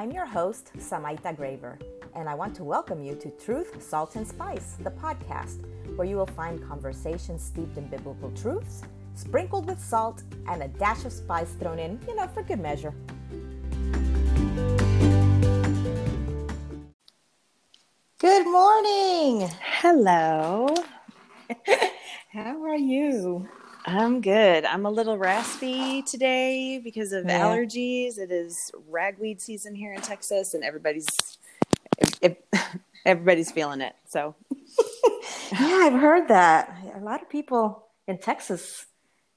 I'm your host, Samaita Graver, and I want to welcome you to Truth, Salt, and Spice, the podcast, where you will find conversations steeped in biblical truths, sprinkled with salt, and a dash of spice thrown in, you know, for good measure. Good morning. Hello. How are you? I'm good. I'm a little raspy today because of Yeah. allergies. It is ragweed season here in Texas, and everybody's if, everybody's feeling it. So Yeah, I've heard that. A lot of people in Texas,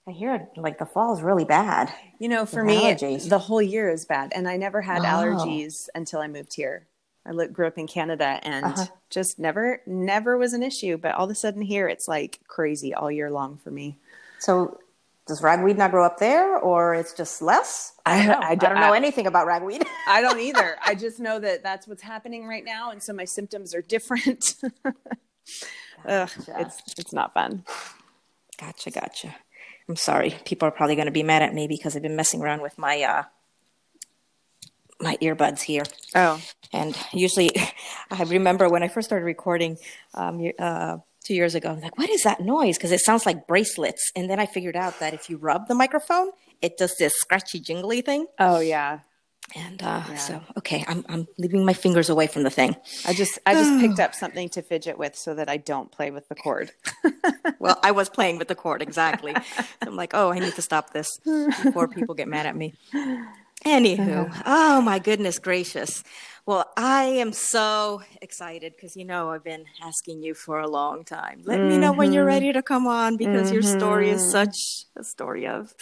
I hear like the fall is really bad. you know, for me, allergies. the whole year is bad, and I never had Oh. allergies until I moved here. I grew up in Canada, and Uh-huh. just never, never was an issue. But all of a sudden, here it's like crazy all year long for me. So, does ragweed not grow up there, or it's just less? I- don't know. I I don't- know I- anything about ragweed. I don't either. I just know that that's what's happening right now, and so my symptoms are different. Ugh, it's it's not fun. gotcha, gotcha. I'm sorry. People are probably going to be mad at me because I've been messing around with my uh my earbuds here. Oh, And usually, I remember when I first started recording um, uh, two years ago, I'm like, what is that noise? Because it sounds like bracelets. And then I figured out that if you rub the microphone, it does this scratchy, jingly thing. oh yeah. And uh, so, okay, I'm, I'm leaving my fingers away from the thing. I just I just picked up something to fidget with so that I don't play with the cord. Well, I was playing with the cord, exactly. so I'm like, oh, I need to stop this before people get mad at me. Anywho, oh my goodness gracious. Well, I am so excited because you know I've been asking you for a long time. Let me know when you're ready to come on because your story is such a story of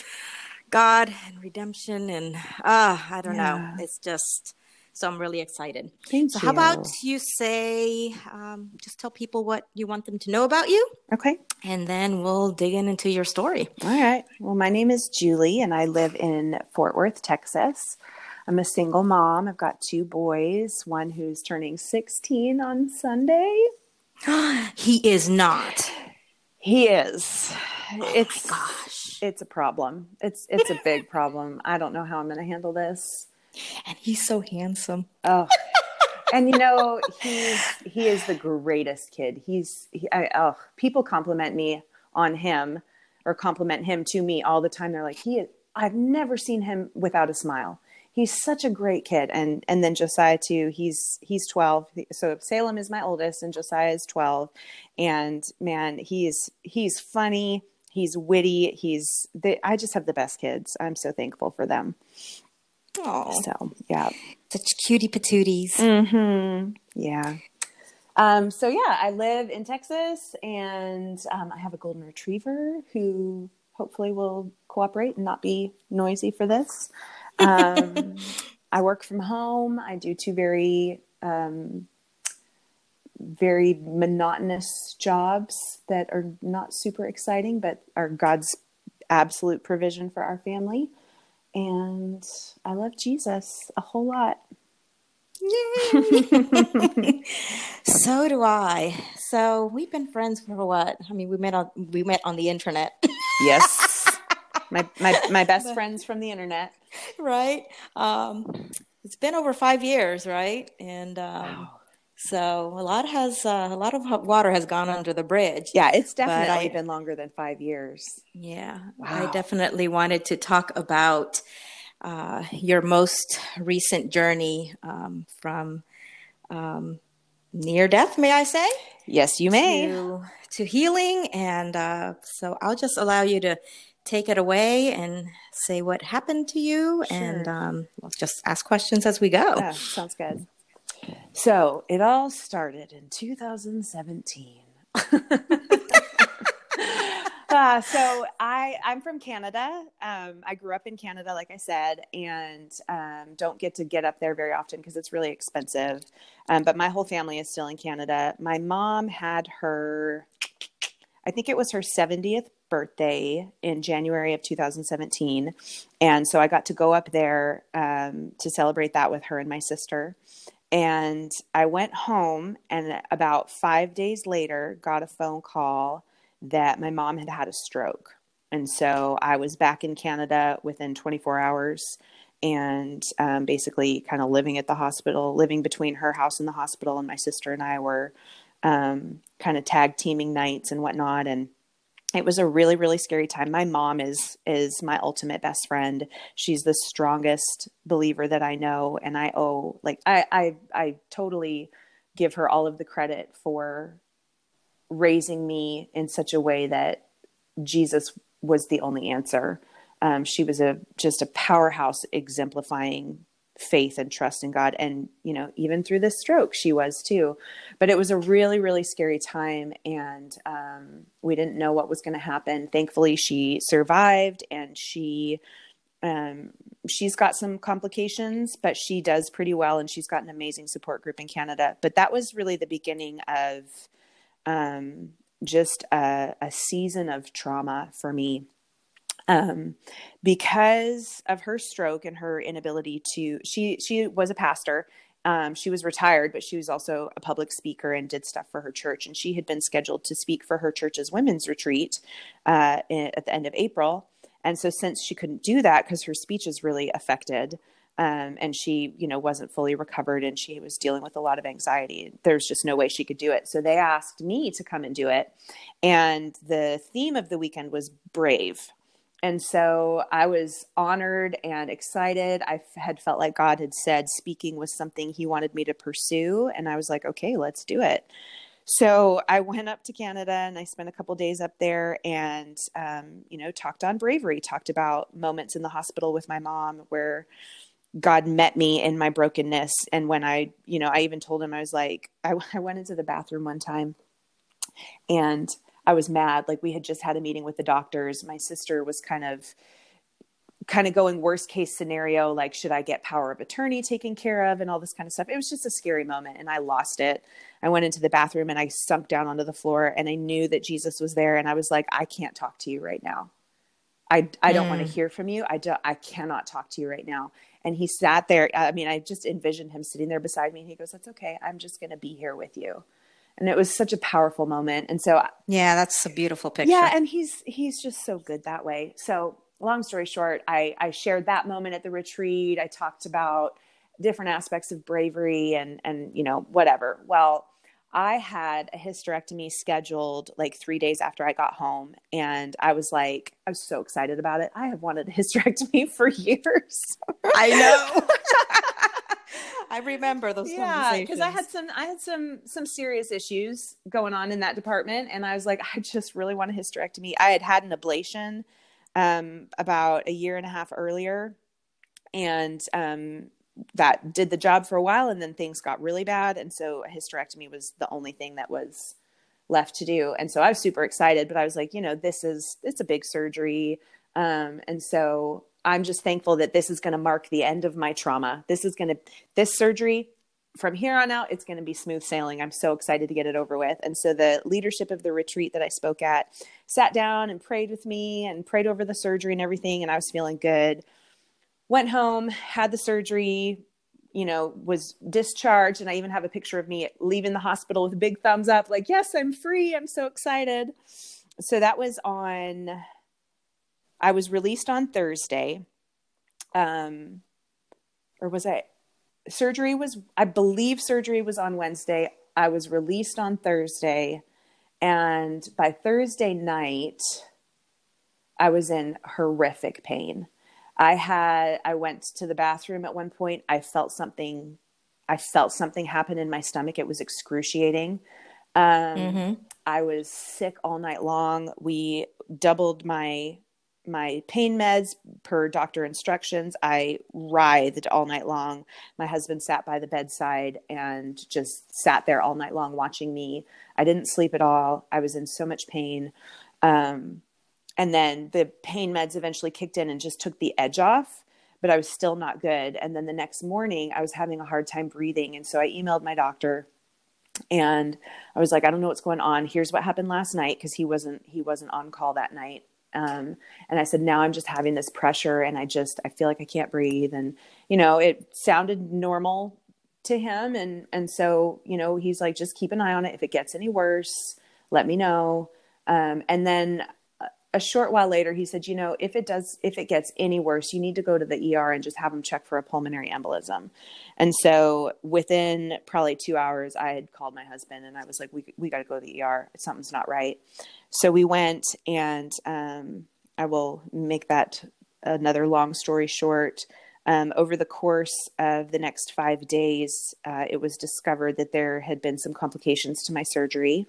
God and redemption and ah, I don't know. It's just so I'm really excited. Thank so how about you say um, just tell people what you want them to know about you Okay. and then we'll dig in into your story. All right. Well, my name is Julie, and I live in Fort Worth, Texas. I'm a single mom. I've got two boys, one who's turning 16 on Sunday. he is not. He is. Oh it's Gosh. it's a problem. It's it's a big problem. I don't know how I'm going to handle this. And he's so handsome. Oh, and you know he's he is the greatest kid. He's he, I, oh people compliment me on him or compliment him to me all the time. They're like he is, I've never seen him without a smile. He's such a great kid, and and then Josiah too. He's he's twelve. So Salem is my oldest, and Josiah is twelve. And man, he's he's funny. He's witty. He's they, I just have the best kids. I'm so thankful for them. Oh, So yeah, such cutie patooties. Mm-hmm. Yeah. Um, so yeah, I live in Texas, and um, I have a golden retriever who hopefully will cooperate and not be noisy for this. Um, I work from home. I do two very um, very monotonous jobs that are not super exciting, but are God's absolute provision for our family. And I love Jesus a whole lot. Yay! so do I. So we've been friends for what? I mean, we met on we met on the internet, Yes. my, my my best friends from the internet. right? Um, it's been over five years, right? And um, so a lot has uh, a lot of water has gone under the bridge. Yeah, it's definitely I- been longer than five years. Yeah, Wow. I definitely wanted to talk about uh, your most recent journey um, from um, near death, may I say, Yes, you may. to, to healing. And uh, so I'll just allow you to take it away and say what happened to you, and um, we'll just ask questions as we go. Yeah, sounds good. So it all started in 2017. Uh, so I I'm from Canada. Um, I grew up in Canada, like I said, and um, don't get to get up there very often because it's really expensive. Um, but my whole family is still in Canada. My mom had her, I think it was her 70th birthday in January of 2017, and so I got to go up there um, to celebrate that with her and my sister. And I went home, and about five days later, got a phone call that my mom had had a stroke. And so I was back in Canada within 24 hours. and um, basically kind of living at the hospital, living between her house and the hospital. And my sister and I were um, kind of tag teaming nights and whatnot. And it was a really really scary time. My mom is is my ultimate best friend. She's the strongest believer that i know. And i owe like i i i totally give her all of the credit for raising me in such a way that jesus was the only answer. Um, she was a just a powerhouse exemplifying faith and trust in God. And, you know, even through this stroke, she was too. But it was a really, really scary time. And um, we didn't know what was going to happen. Thankfully, she survived and she. Um, she's got some complications, but she does pretty well, and she's got an amazing support group in Canada. But that was really the beginning of um, just a, a season of trauma for me um, because of her stroke and her inability to she she was a pastor. Um, she was retired but she was also a public speaker and did stuff for her church. And she had been scheduled to speak for her church's women's retreat uh, in, at the end of april. And so since she couldn't do that because her speech is really affected um, and she you know wasn't fully recovered and she was dealing with a lot of anxiety there's just no way she could do it. So they asked me to come and do it. And the theme of the weekend was brave and so I was honored and excited. I had felt like God had said speaking was something He wanted me to pursue. And I was like, okay, let's do it. So I went up to Canada and I spent a couple days up there and, um, you know, talked on bravery, talked about moments in the hospital with my mom where God met me in my brokenness. And when I, you know, I even told him, I was like, I, I went into the bathroom one time and I was mad. Like we had just had a meeting with the doctors. My sister was kind of kind of going worst case scenario like should i get power of attorney taken care of and all this kind of stuff? It was just a scary moment and i lost it. I went into the bathroom and i sunk down onto the floor and i knew that jesus was there and i was like i can't talk to you right now. I i don't mm. want to hear from you. I don't i cannot talk to you right now. And he sat there i mean i just envisioned him sitting there beside me and he goes that's okay. I'm just going to be here with you and it was such a powerful moment and so yeah that's a beautiful picture yeah and he's he's just so good that way so long story short i i shared that moment at the retreat i talked about different aspects of bravery and and you know whatever well I had a hysterectomy scheduled like three days after I got home. And I was like, I was so excited about it. I have wanted a hysterectomy for years. I know. I remember those conversations. yeah, because I had some I had some some serious issues going on in that department, and I was like, I just really want a hysterectomy. I had had an ablation um, about a year and a half earlier, and um, that did the job for a while, and then things got really bad, and so a hysterectomy was the only thing that was left to do. And so I was super excited, but I was like, you know, this is it's a big surgery, um, and so I'm just thankful that this is going to mark the end of my trauma. This is going to, this surgery from here on out, it's going to be smooth sailing. I'm so excited to get it over with. And so the leadership of the retreat that I spoke at sat down and prayed with me and prayed over the surgery and everything. And I was feeling good. Went home, had the surgery, you know, was discharged. And I even have a picture of me leaving the hospital with a big thumbs up, like, yes, I'm free. I'm so excited. So that was on I was released on Thursday. Um, or was I? Surgery was, I believe surgery was on Wednesday. I was released on Thursday. And by Thursday night, I was in horrific pain. I had, I went to the bathroom at one point. I felt something, I felt something happen in my stomach. It was excruciating. Um, mm-hmm. I was sick all night long. We doubled my my pain meds per doctor instructions. I writhed all night long. My husband sat by the bedside and just sat there all night long watching me. I didn't sleep at all. I was in so much pain. Um, and then the pain meds eventually kicked in and just took the edge off, but I was still not good. And then the next morning, I was having a hard time breathing. And so I emailed my doctor and I was like, I don't know what's going on. Here's what happened last night because he wasn't he wasn't on call that night. Um, and I said, now I'm just having this pressure and I just, I feel like I can't breathe. And, you know, it sounded normal to him. And, and so, you know, he's like, just keep an eye on it. If it gets any worse, let me know. Um, and then a short while later, he said, you know, if it does, if it gets any worse, you need to go to the ER and just have them check for a pulmonary embolism. And so within probably two hours, I had called my husband and I was like, we, we got to go to the ER. Something's not right. So we went and um, I will make that another long story short. Um, over the course of the next five days, uh, it was discovered that there had been some complications to my surgery.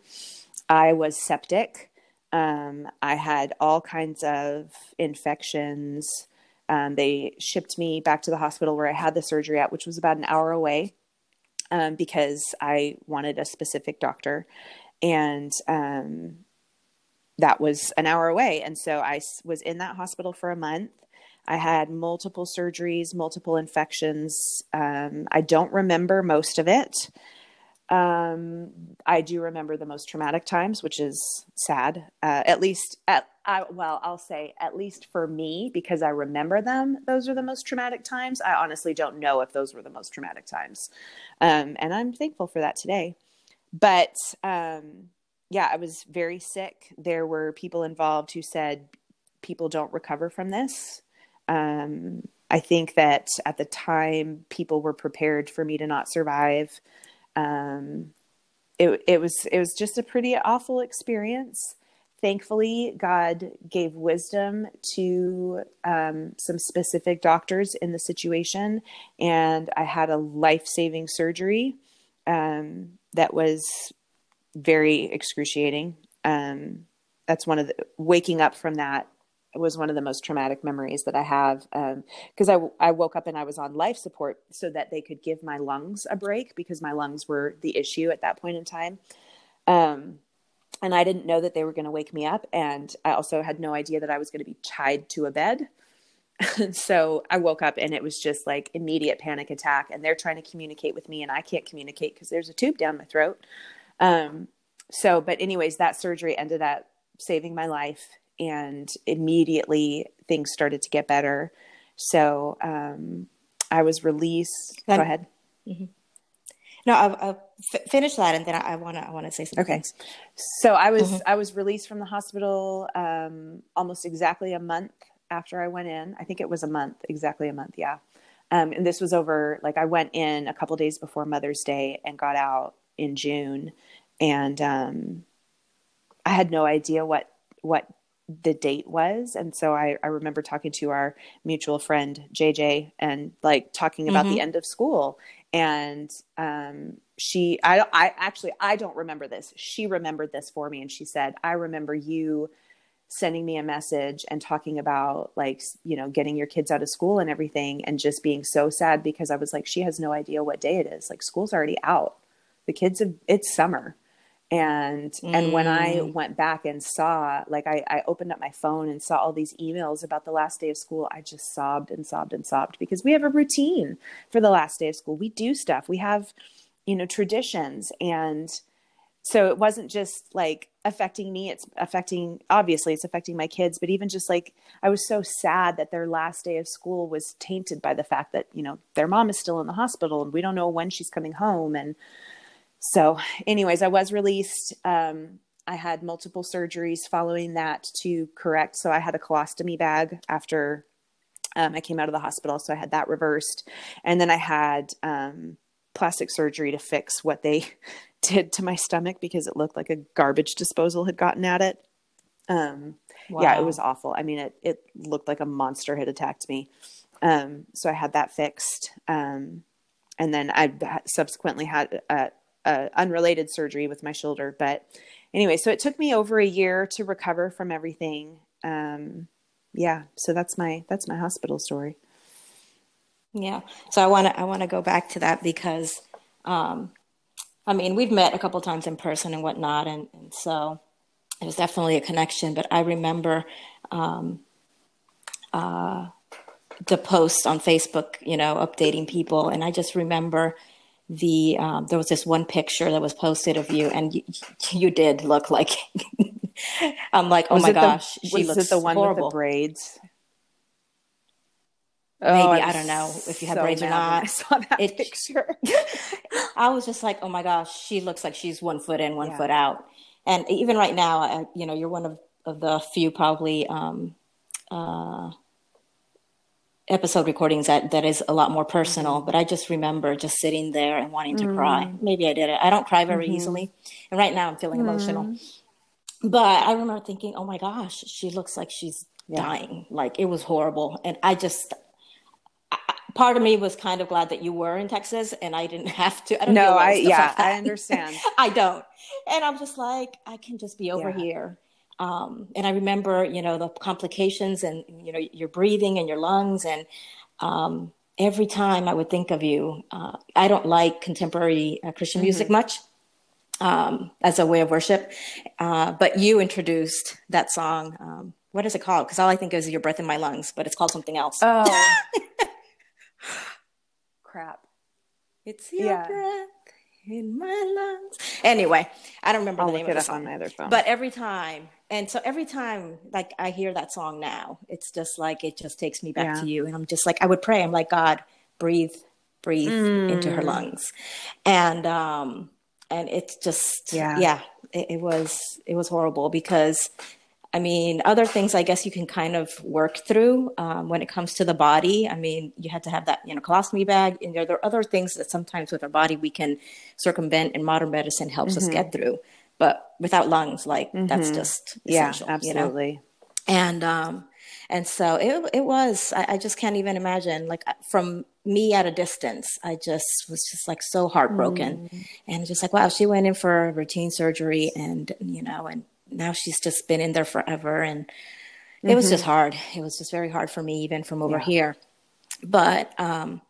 I was septic. Um, I had all kinds of infections. Um, they shipped me back to the hospital where I had the surgery at, which was about an hour away, um, because I wanted a specific doctor, and um, that was an hour away. And so I was in that hospital for a month. I had multiple surgeries, multiple infections. Um, I don't remember most of it. Um, I do remember the most traumatic times, which is sad. Uh, at least, at I, well, I'll say at least for me because I remember them. Those are the most traumatic times. I honestly don't know if those were the most traumatic times, um, and I'm thankful for that today. But um, yeah, I was very sick. There were people involved who said people don't recover from this. Um, I think that at the time, people were prepared for me to not survive um, it, it was it was just a pretty awful experience. Thankfully, God gave wisdom to um, some specific doctors in the situation, and I had a life saving surgery um, that was very excruciating. Um, that's one of the waking up from that was one of the most traumatic memories that I have because um, I, I woke up and I was on life support so that they could give my lungs a break because my lungs were the issue at that point in time. Um, and I didn't know that they were going to wake me up. And I also had no idea that I was going to be tied to a bed. And so I woke up and it was just like immediate panic attack. And they're trying to communicate with me, and I can't communicate because there's a tube down my throat. Um, so, but, anyways, that surgery ended up saving my life and immediately things started to get better. So um, I was released. Go ahead. Mm-hmm. No, I'll, I'll f- finish that, and then I want to I want to say something. Okay. So I was mm-hmm. I was released from the hospital um, almost exactly a month after I went in. I think it was a month, exactly a month. Yeah. Um, and this was over like I went in a couple days before Mother's Day and got out in June, and um, I had no idea what what the date was. And so I, I remember talking to our mutual friend, JJ, and like talking about mm-hmm. the end of school. And um, she, I, I actually, I don't remember this. She remembered this for me. And she said, I remember you sending me a message and talking about like, you know, getting your kids out of school and everything and just being so sad because I was like, she has no idea what day it is. Like school's already out. The kids have, it's summer and mm. and when i mm. went back and saw like I, I opened up my phone and saw all these emails about the last day of school i just sobbed and sobbed and sobbed because we have a routine for the last day of school. We do stuff. We have you know traditions. And so it wasn't just like affecting me. It's affecting obviously it's affecting my kids. But even just like i was so sad that their last day of school was tainted by the fact that you know their mom is still in the hospital and we don't know when she's coming home. And so, anyways, I was released. Um, I had multiple surgeries following that to correct. So, I had a colostomy bag after um, I came out of the hospital. So, I had that reversed. And then I had um, plastic surgery to fix what they did to my stomach because it looked like a garbage disposal had gotten at it. Um, wow. Yeah, it was awful. I mean, it, it looked like a monster had attacked me. Um, so, I had that fixed. Um, and then I subsequently had a, unrelated surgery with my shoulder. But anyway, so it took me over a year to recover from everything. Um, yeah, so that's my that's my hospital story. Yeah, so I want to I want to go back to that because, um, I mean, we've met a couple times in person and whatnot, and, and so it was definitely a connection. But I remember um, uh, the post on Facebook, you know, updating people, and I just remember the um, there was this one picture that was posted of you, and you, you did look like. I'm like, oh was my gosh, the, she looks it the one horrible. with the braids? Maybe oh, I don't know if you have so braids or not. I saw that it, picture. I was just like, oh my gosh, she looks like she's one foot in, one yeah. foot out. And even right now, I, you know, you're one of of the few probably um, uh, episode recordings that that is a lot more personal. Mm-hmm. But I just remember just sitting there and wanting to cry. Maybe I did it. I don't cry very Mm-hmm. easily, and right now I'm feeling emotional. But I remember thinking, "Oh my gosh, she looks like she's dying. Like it was horrible." And I just part of me was kind of glad that you were in Texas and I didn't have to. I don't No, I yeah, like. I understand. I don't. And I'm just like, I can just be over Yeah. here. Um, and I remember, you know, the complications and, you know, your breathing and your lungs. And um, every time I would think of you, uh, I don't like contemporary uh, Christian music Mm-hmm. much um, as a way of worship. Uh, but you introduced that song. Um, what is it called? Because all I think is Your Breath in My Lungs, but it's called something else. Oh, crap. It's your Yeah. breath in my lungs. Anyway, I don't remember I'll the name of the up song. on my other phone. But every time, and so every time, like I hear that song now, it's just like it just takes me back Yeah. to you, and I'm just like I would pray. I'm like God, breathe, breathe into Mm. her lungs, and um, and it's just Yeah. yeah, it, it was it was horrible because. I mean, other things I guess you can kind of work through um, when it comes to the body. I mean, you had to have that, you know, colostomy bag, and there there are other things that sometimes with our body we can circumvent, and modern medicine helps us get through. But without lungs, like that's just Mm-hmm. yeah, essential, you know? absolutely. and um and so it it was I, I just can't even imagine like uh, from me at a distance i just was just like so heartbroken Mm. and just like wow she went in for routine surgery and you know and now she's just been in there forever and it was just hard it was just very hard for me even from over Mm-hmm. Yeah. here but um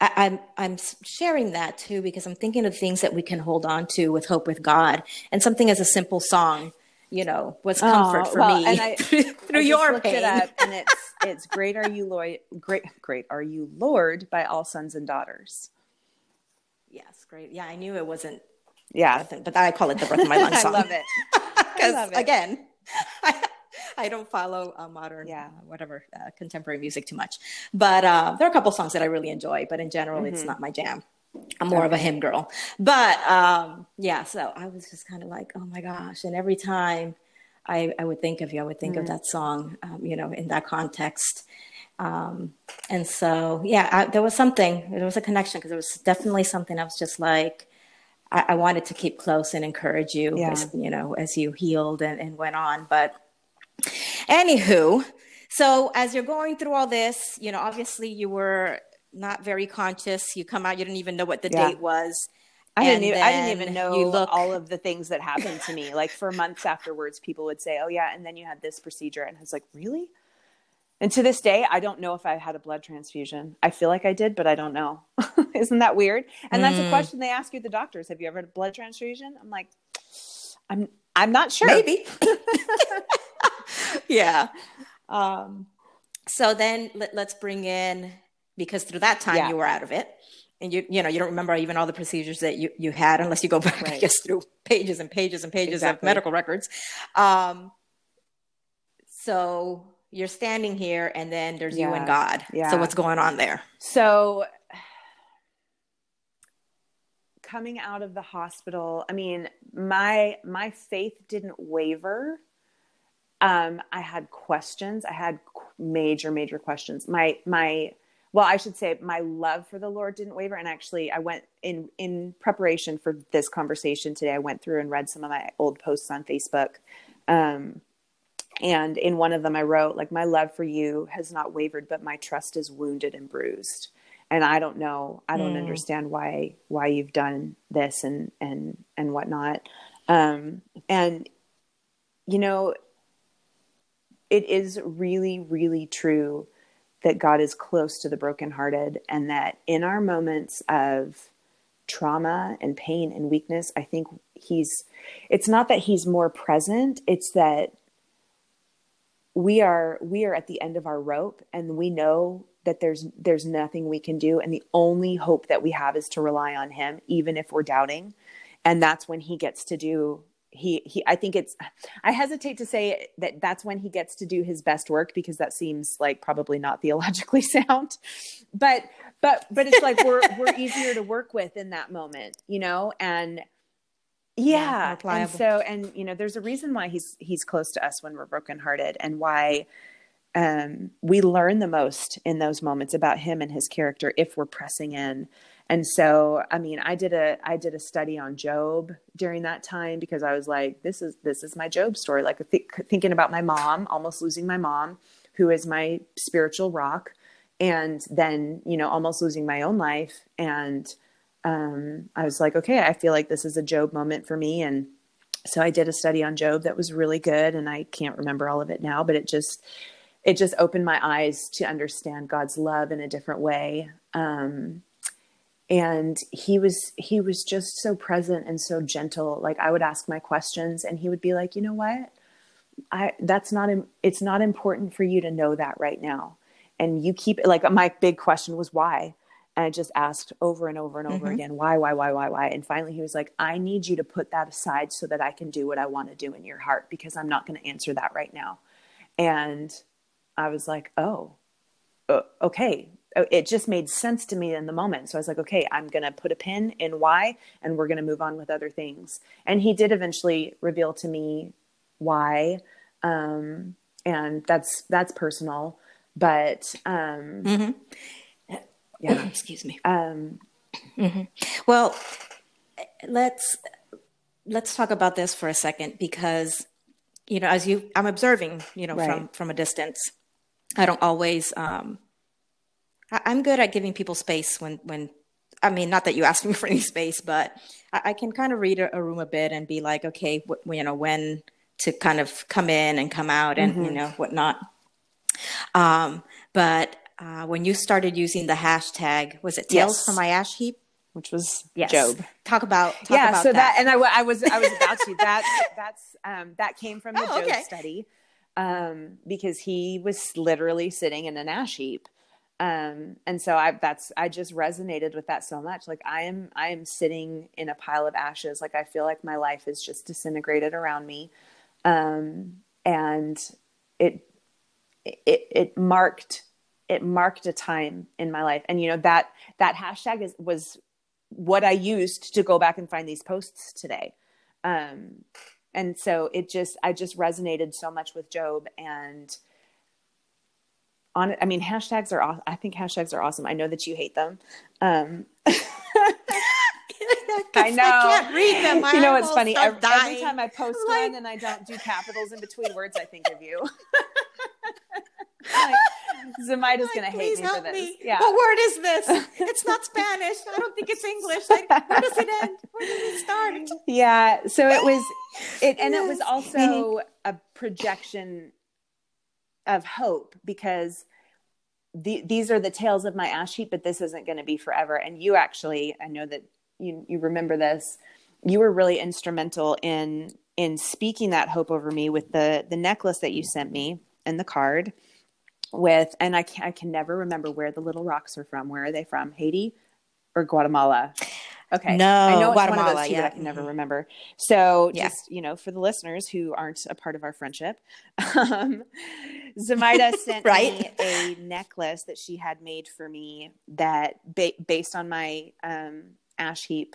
I, I'm I'm sharing that too because I'm thinking of things that we can hold on to with hope with God, and something as a simple song, you know, was comfort Oh, for well, me and I- through, through I your pain. it up, and it's it's great. Are you Lord? Great, great. Are you Lord by all sons and daughters? Yes, great. Yeah, I knew it wasn't, Yeah, but I call it the breath of my lungs I love it. Because again, I, I don't follow uh, modern, Yeah. uh, whatever, uh, contemporary music too much. But uh, there are a couple songs that I really enjoy, but in general, it's Mm-hmm. not my jam. I'm more of a hymn girl. But um, yeah, so I was just kind of like, oh my gosh. And every time I, I would think of you, I would think Mm-hmm. of that song, um, you know, in that context. Um, and so, yeah, I, there was something, there was a connection because there was definitely something I was just like, I, I wanted to keep close and encourage you, Yeah. as, you know, as you healed and, and went on. But anywho, so as you're going through all this, you know, obviously you were not very conscious. You come out, you didn't even know what the Yeah. date was. I didn't. Even, I didn't even know you look- all of the things that happened to me. Like for months afterwards, people would say, "Oh yeah," and then you had this procedure, and I was like, "Really?" And to this day, I don't know if I had a blood transfusion. I feel like I did, but I don't know. Isn't that weird? And that's Mm. a question they ask you at the doctors. Have you ever had a blood transfusion? I'm like, I'm I'm not sure. Maybe. yeah. Um, so then let, let's bring in because through that time Yeah. you were out of it, and you you know you don't remember even all the procedures that you you had unless you go back I Right. guess through pages and pages and pages of medical records. Um, so you're standing here, and then there's you and God. Yeah. So what's going on there? So coming out of the hospital, I mean, my my faith didn't waver. Um, I had questions. I had major, major questions. My my well, I should say my love for the Lord didn't waver. And actually, I went in in preparation for this conversation today. I went through and read some of my old posts on Facebook. Um, and in one of them, I wrote, like, my love for you has not wavered, but my trust is wounded and bruised. And I don't know, I don't Mm. understand why why you've done this and and and whatnot. Um, and you know, it is really, really true that God is close to the brokenhearted, and that in our moments of trauma and pain and weakness, I think He's. It's not that He's more present; it's that we are we are at the end of our rope and we know that there's there's nothing we can do. And the only hope that we have is to rely on him even if we're doubting. And that's when he gets to do he he i think it's i hesitate to say that that's when he gets to do his best work because that seems like probably not theologically sound. But but but it's like we're we're easier to work with in that moment you know? And yeah, yeah and so and you know there's a reason why he's he's close to us when we're brokenhearted and why um, we learn the most in those moments about him and his character if we're pressing in. And so i mean i did a i did a study on Job during that time because i was like this is this is my Job story. Like th- thinking about my mom almost losing my mom who is my spiritual rock and then you know almost losing my own life and um, i was like okay i feel like this is a Job moment for me. And so i did a study on Job that was really good and i can't remember all of it now but it just it just opened my eyes to understand god's love in a different way. Um, and he was he was just so present and so gentle. Like i would ask my questions and he would be like you know what? I that's not it's not important for you to know that right now. And you keep like my big question was why and i just asked over and over and over mm-hmm. again why why why why why and finally he was like i need you to put that aside so that i can do what i want to do in your heart because i'm not going to answer that right now and i was like oh uh, okay it just made sense to me in the moment. So I was like, okay, I'm going to put a pin in why, and we're going to move on with other things. And he did eventually reveal to me why, um, and that's that's personal. But um, mm-hmm. Yeah, excuse me. Um, mm-hmm. Well, let's let's talk about this for a second because you know, as you, I'm observing, you know, right. from from a distance. I don't always um, I'm good at giving people space when when I mean, not that you asked me for any space, but I, I can kind of read a, a, room a bit and be like, okay, you know, when to kind of come in and come out and mm-hmm. you know whatnot. Um, but uh, when you started using the hashtag, was it "Tales yes. from my ash heap"? Which was yes. Job. Talk about talk yeah. About so that. that. and I, I was I was about to that that's um, that came from the oh, Job okay. study um, because he was literally sitting in an ash heap um and so i that's i just resonated with that so much like i am i am sitting in a pile of ashes like i feel like my life is just disintegrated around me um and it it it marked it marked a time in my life and you know that that hashtag is was what i used to go back and find these posts today um and so it just i just resonated so much with Job and on I mean, hashtags are, I think hashtags are awesome. I know that you hate them. Um, I know. I can't read them. My you know, it's funny. Every, every, time I post like, one and I don't do capitals in between words, I think of you. like, Zamaida's gonna hate me for this. Me. Yeah. What word is this? It's not Spanish. I don't think it's English. Like, where does it end? Where does it start? Yeah. So it was, it, and it was also a projection of hope because the, these are the tales of my ash heap, but this isn't going to be forever. And you actually, I know that you you remember this. You were really instrumental in in speaking that hope over me with the the necklace that you sent me and the card with and I can I can never remember where the little rocks are from. Where are they from? Haiti or Guatemala? Okay. No, I know Guatemala, one of those two, yeah. I can never mm-hmm. remember. So yeah. just, you know, for the listeners who aren't a part of our friendship, um, Zamaida sent right? me a necklace that she had made for me that ba- based on my um, ash heap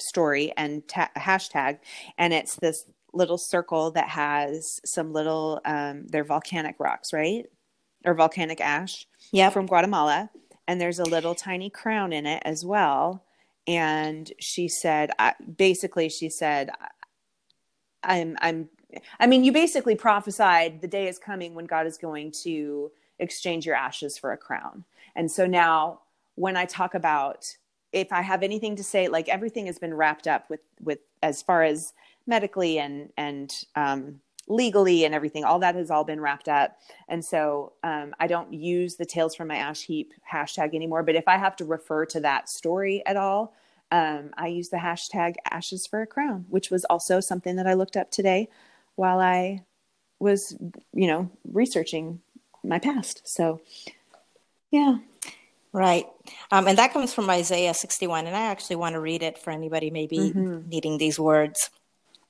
story and ta- hashtag. And it's this little circle that has some little, um, they're volcanic rocks, right? Or volcanic ash yeah, from Guatemala. And there's a little tiny crown in it as well and she said basically she said i'm i'm i mean you basically prophesied the day is coming when god is going to exchange your ashes for a crown and so now when i talk about if i have anything to say like everything has been wrapped up with with as far as medically and and um, legally and everything all that has all been wrapped up and so um, i don't use the tales from my ash heap hashtag anymore but if i have to refer to that story at all um, i use the hashtag ashes for a crown which was also something that i looked up today while i was you know researching my past so yeah Right. Um, and that comes from Isaiah 61. And I actually want to read it for anybody maybe mm-hmm. needing these words.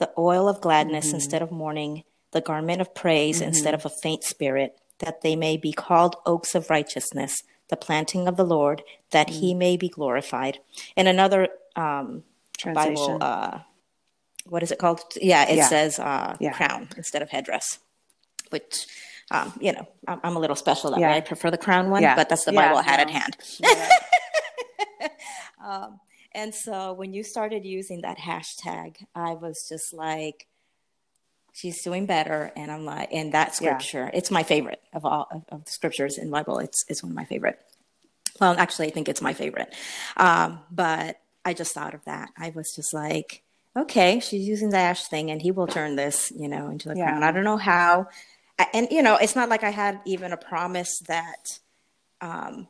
the oil of gladness mm-hmm. instead of mourning, the garment of praise mm-hmm. instead of a faint spirit, that they may be called oaks of righteousness, the planting of the Lord, that mm. he may be glorified. In another um, Bible, uh, what is it called? Yeah, it yeah. says uh, yeah. crown instead of headdress, which um, you know, I'm, a little special that yeah. way. I prefer the crown one, yeah. but that's the Bible I had at hand. um, and so when you started using that hashtag, I was just like, she's doing better. And I'm like, and that scripture, it's my favorite of all of, of, the scriptures in the Bible. It's, it's one of my favorite. Well, actually, I think it's my favorite. Um, but I just thought of that. I was just like, okay, she's using the ash thing and he will turn this, you know, into the yeah. crown. I don't know how and you know, it's not like I had even a promise that um,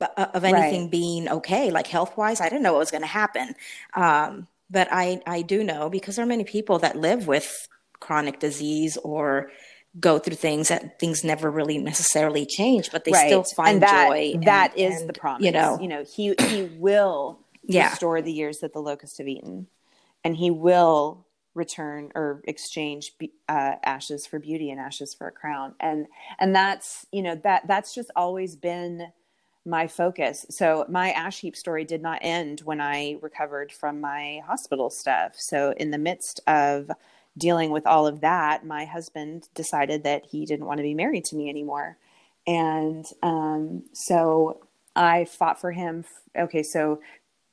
of anything right. being okay, like health wise. I didn't know what was going to happen, um, but I I do know because there are many people that live with chronic disease or go through things that things never really necessarily change, but they right. still find and that, joy. That and, is and, the promise. You know, you know, he he will yeah. restore the years that the locusts have eaten, and he will return or exchange uh, ashes for beauty and ashes for a crown and and that's you know that that's just always been my focus so my ash heap story did not end when i recovered from my hospital stuff so in the midst of dealing with all of that my husband decided that he didn't want to be married to me anymore and um, so i fought for him okay so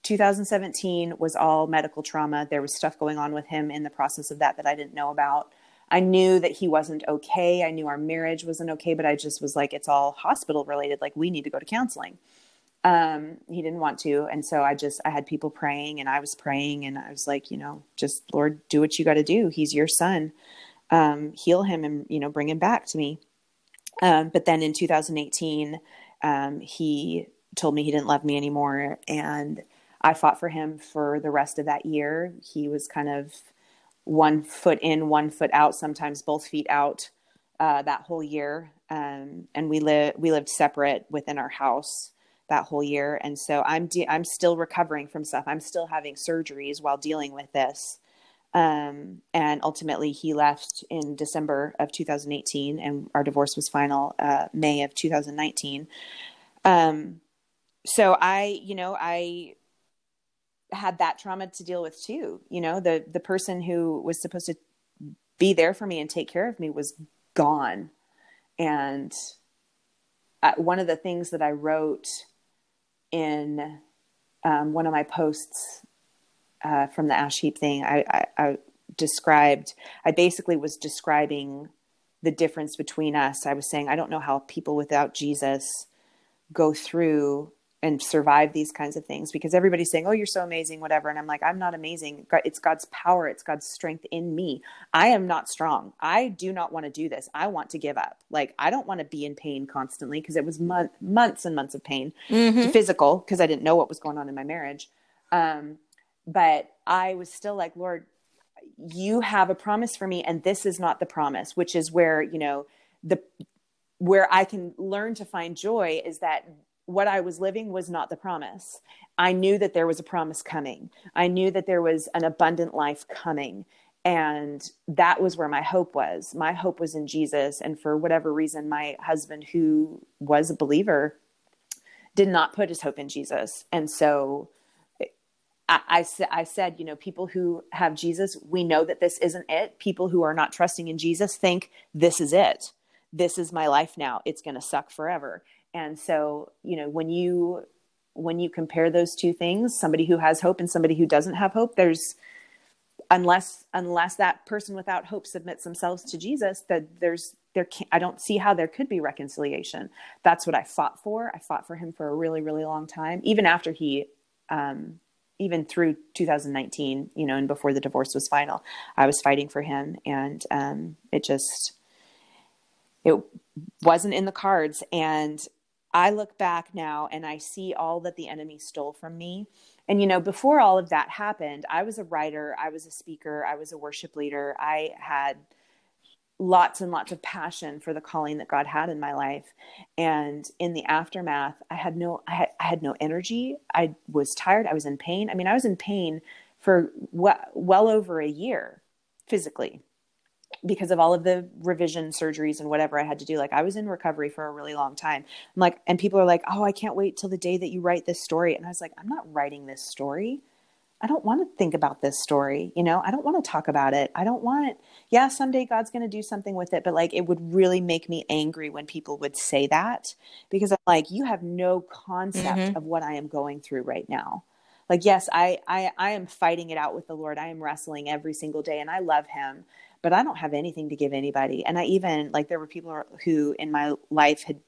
2017 was all medical trauma. There was stuff going on with him in the process of that that I didn't know about. I knew that he wasn't okay. I knew our marriage wasn't okay, but I just was like, it's all hospital related. Like, we need to go to counseling. Um, he didn't want to. And so I just, I had people praying and I was praying and I was like, you know, just Lord, do what you got to do. He's your son. Um, heal him and, you know, bring him back to me. Um, but then in 2018, um, he told me he didn't love me anymore. And I fought for him for the rest of that year. He was kind of one foot in, one foot out, sometimes both feet out uh, that whole year. Um, and we lived we lived separate within our house that whole year. And so I'm de- I'm still recovering from stuff. I'm still having surgeries while dealing with this. Um, and ultimately, he left in December of 2018, and our divorce was final uh, May of 2019. Um, so I, you know, I had that trauma to deal with too. You know, the the person who was supposed to be there for me and take care of me was gone. And uh, one of the things that I wrote in um, one of my posts uh, from the ash heap thing, I, I, I described, I basically was describing the difference between us. I was saying, I don't know how people without Jesus go through and survive these kinds of things because everybody's saying, "Oh, you're so amazing," whatever, and I'm like, "I'm not amazing. It's God's power. It's God's strength in me. I am not strong. I do not want to do this. I want to give up. Like I don't want to be in pain constantly because it was month, months and months of pain, mm-hmm. physical because I didn't know what was going on in my marriage. Um, but I was still like, Lord, you have a promise for me, and this is not the promise, which is where you know the where I can learn to find joy is that what I was living was not the promise. I knew that there was a promise coming. I knew that there was an abundant life coming. And that was where my hope was. My hope was in Jesus. And for whatever reason, my husband, who was a believer, did not put his hope in Jesus. And so I, I, I said, you know, people who have Jesus, we know that this isn't it. People who are not trusting in Jesus think this is it. This is my life now. It's going to suck forever and so you know when you when you compare those two things somebody who has hope and somebody who doesn't have hope there's unless unless that person without hope submits themselves to jesus that there's there can't, i don't see how there could be reconciliation. That's what i fought for. I fought for him for a really really long time even after he um, even through 2019 you know and before the divorce was final i was fighting for him. And um, it just it wasn't in the cards. And I look back now and I see all that the enemy stole from me. And, you know, before all of that happened, I was a writer, I was a speaker, I was a worship leader. I had lots and lots of passion for the calling that God had in my life. And in the aftermath, I had no, I had, I had no energy. I was tired. I was in pain. I mean, I was in pain for well, well over a year physically because of all of the revision surgeries and whatever I had to do. Like I was in recovery for a really long time. I'm like, and people are like, oh, I can't wait till the day that you write this story. And I was like, I'm not writing this story. I don't want to think about this story. You know, I don't want to talk about it. I don't want, yeah, someday God's going to do something with it. But like, it would really make me angry when people would say that because I'm like, you have no concept mm-hmm. of what I am going through right now. Like, yes, I, I, I am fighting it out with the Lord. I am wrestling every single day and I love him, but I don't have anything to give anybody. And I even, like, there were people who in my life had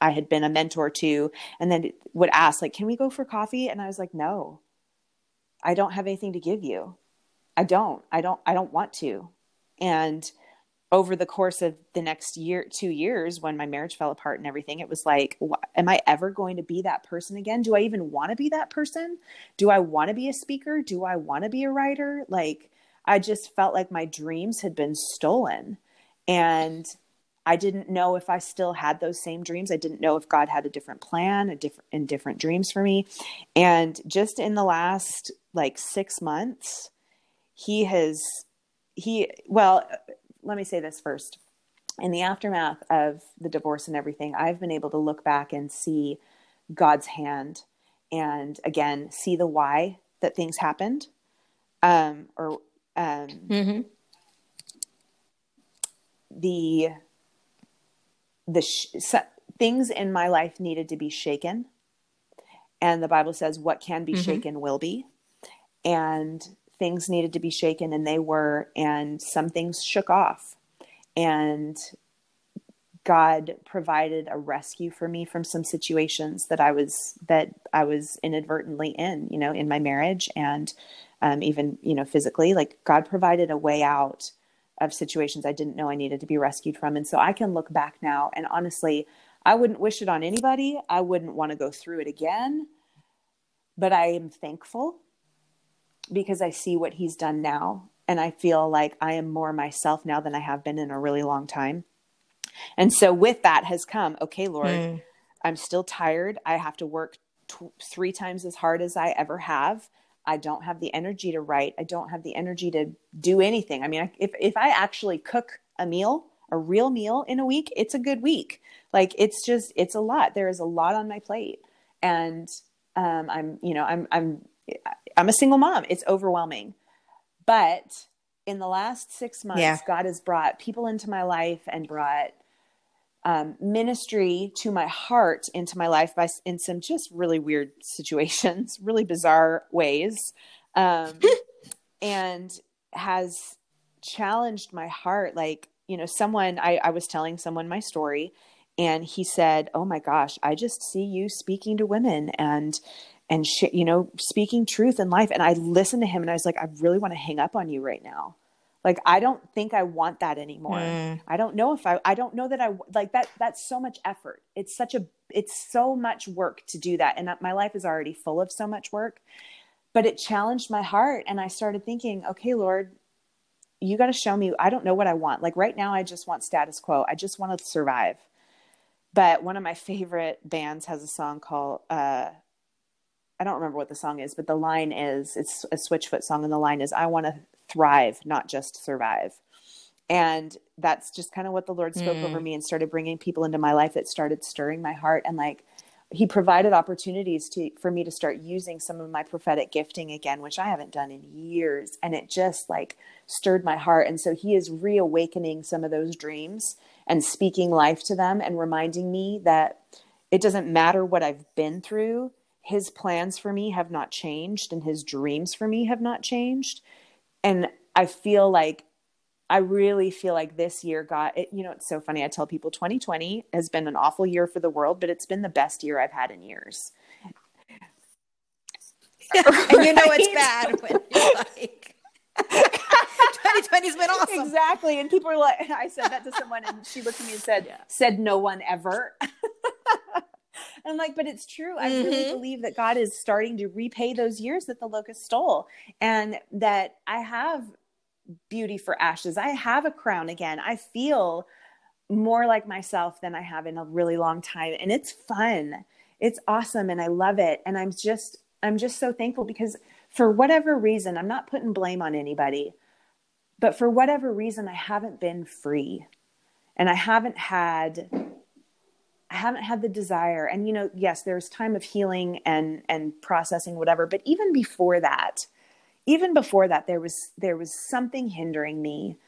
I had been a mentor to, and then would ask, like, can we go for coffee? And I was like, no, I don't have anything to give you. I don't. I don't. I don't want to. And over the course of the next year, two years, when my marriage fell apart and everything, it was like, am I ever going to be that person again? Do I even want to be that person? Do I want to be a speaker? Do I want to be a writer? Like, I just felt like my dreams had been stolen. And I didn't know if I still had those same dreams. I didn't know if God had a different plan, a different and different dreams for me. And just in the last like 6 months, he has he well, let me say this first. In the aftermath of the divorce and everything, I've been able to look back and see God's hand and again, see the why that things happened. Um or um mm-hmm. the the sh- things in my life needed to be shaken and the bible says what can be mm-hmm. shaken will be and things needed to be shaken and they were and some things shook off and god provided a rescue for me from some situations that i was that i was inadvertently in you know in my marriage and um, even you know physically like god provided a way out of situations I didn't know I needed to be rescued from. And so I can look back now and honestly, I wouldn't wish it on anybody. I wouldn't want to go through it again. But I am thankful because I see what he's done now. And I feel like I am more myself now than I have been in a really long time. And so with that has come, okay, Lord, mm. I'm still tired. I have to work t- three times as hard as I ever have. I don't have the energy to write. I don't have the energy to do anything. I mean, if if I actually cook a meal, a real meal in a week, it's a good week. Like it's just it's a lot. There is a lot on my plate, and um, I'm you know I'm I'm I'm a single mom. It's overwhelming, but in the last six months, yeah. God has brought people into my life and brought um, ministry to my heart into my life by in some just really weird situations, really bizarre ways, um, and has challenged my heart. Like you know, someone I, I was telling someone my story, and he said, "Oh my gosh, I just see you speaking to women and." And sh- you know, speaking truth in life, and I listened to him, and I was like, I really want to hang up on you right now like i don't think i want that anymore. Mm. i don't know if i i don't know that i like that that's so much effort. It's such a it's so much work to do that and my life is already full of so much work. But it challenged my heart and i started thinking okay lord you got to show me i don't know what i want. Like right now i just want status quo. I just want to survive. But one of my favorite bands has a song called uh I don't remember what the song is, but the line is it's a Switchfoot song, and the line is I want to thrive, not just survive. And that's just kind of what the Lord spoke mm. over me and started bringing people into my life that started stirring my heart. And like, he provided opportunities to for me to start using some of my prophetic gifting again which i haven't done in years and it just like stirred my heart and so he is reawakening some of those dreams and speaking life to them and reminding me that it doesn't matter what i've been through his plans for me have not changed and his dreams for me have not changed and I feel like I really feel like this year got it. You know, it's so funny. I tell people 2020 has been an awful year for the world, but it's been the best year I've had in years. Yeah, right? And you know it's bad when you're like 2020's been awesome. Exactly. And people are like, I said that to someone and she looked at me and said, yeah. said no one ever. I'm like, but it's true. I mm-hmm. really believe that God is starting to repay those years that the locust stole, and that I have beauty for ashes. I have a crown again. I feel more like myself than I have in a really long time, and it's fun. It's awesome, and I love it. And I'm just, I'm just so thankful because for whatever reason, I'm not putting blame on anybody, but for whatever reason, I haven't been free, and I haven't had I haven't had the desire. And you know, yes, there's time of healing and and processing whatever, but even before that, even before that there was there was something hindering me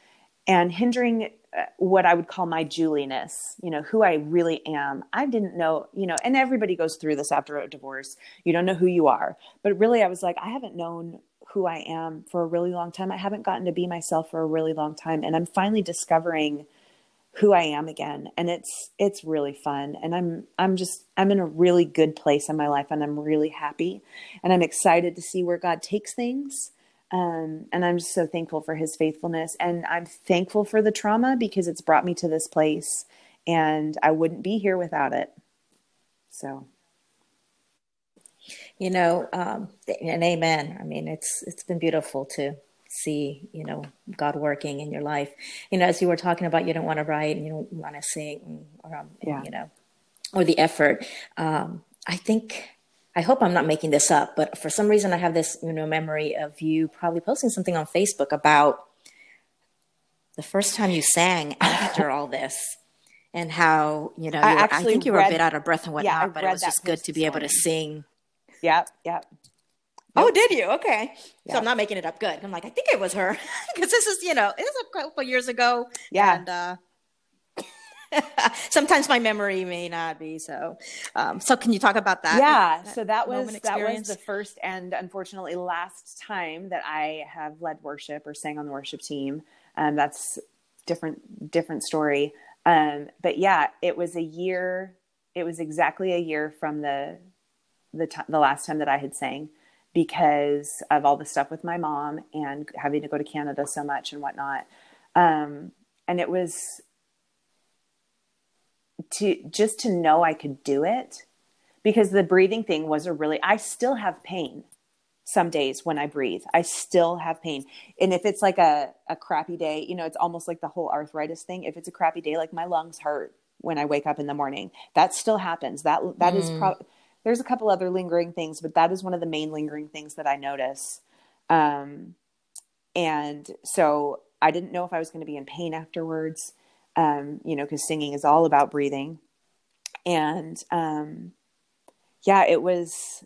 and hindering uh, what I would call my Juliness, you know, who I really am. I didn't know, you know, and everybody goes through this after a divorce. You don't know who you are. But really I was like I haven't known who I am for a really long time. I haven't gotten to be myself for a really long time and I'm finally discovering who I am again and it's it's really fun and I'm I'm just I'm in a really good place in my life and I'm really happy and I'm excited to see where God takes things um, and I'm just so thankful for his faithfulness and I'm thankful for the trauma because it's brought me to this place and I wouldn't be here without it. So. You know um, and amen. I mean it's it's been beautiful to see, you know, God working in your life. You know, as you were talking about, you don't want to write and you don't want to sing, or um, yeah. you know, or the effort. Um, I think. I hope I'm not making this up, but for some reason I have this, you know, memory of you probably posting something on Facebook about the first time you sang after all this and how you know I, I think you were read, a bit out of breath and whatnot, yeah, but it was just good to be able to sing. Yep, yep. Oh, did you? Okay. Yeah. So I'm not making it up. Good. I'm like, I think it was her because this is, you know, it was a couple years ago. Yeah. And uh, sometimes my memory may not be so. Um, so can you talk about that? Yeah. That so that was that was the first and unfortunately last time that I have led worship or sang on the worship team. Um, that's different different story. Um, but yeah, it was a year. It was exactly a year from the the t- the last time that I had sang because of all the stuff with my mom and having to go to Canada so much and whatnot. Um, and it was to just to know I could do it because the breathing thing was a really, I still have pain some days when I breathe. I still have pain. And if it's like a, a crappy day, you know, it's almost like the whole arthritis thing. If it's a crappy day, like my lungs hurt when I wake up in the morning, that still happens. That, that mm. is probably, there's a couple other lingering things, but that is one of the main lingering things that I notice. Um, and so I didn't know if I was going to be in pain afterwards, um, you know, because singing is all about breathing. And um, yeah, it was,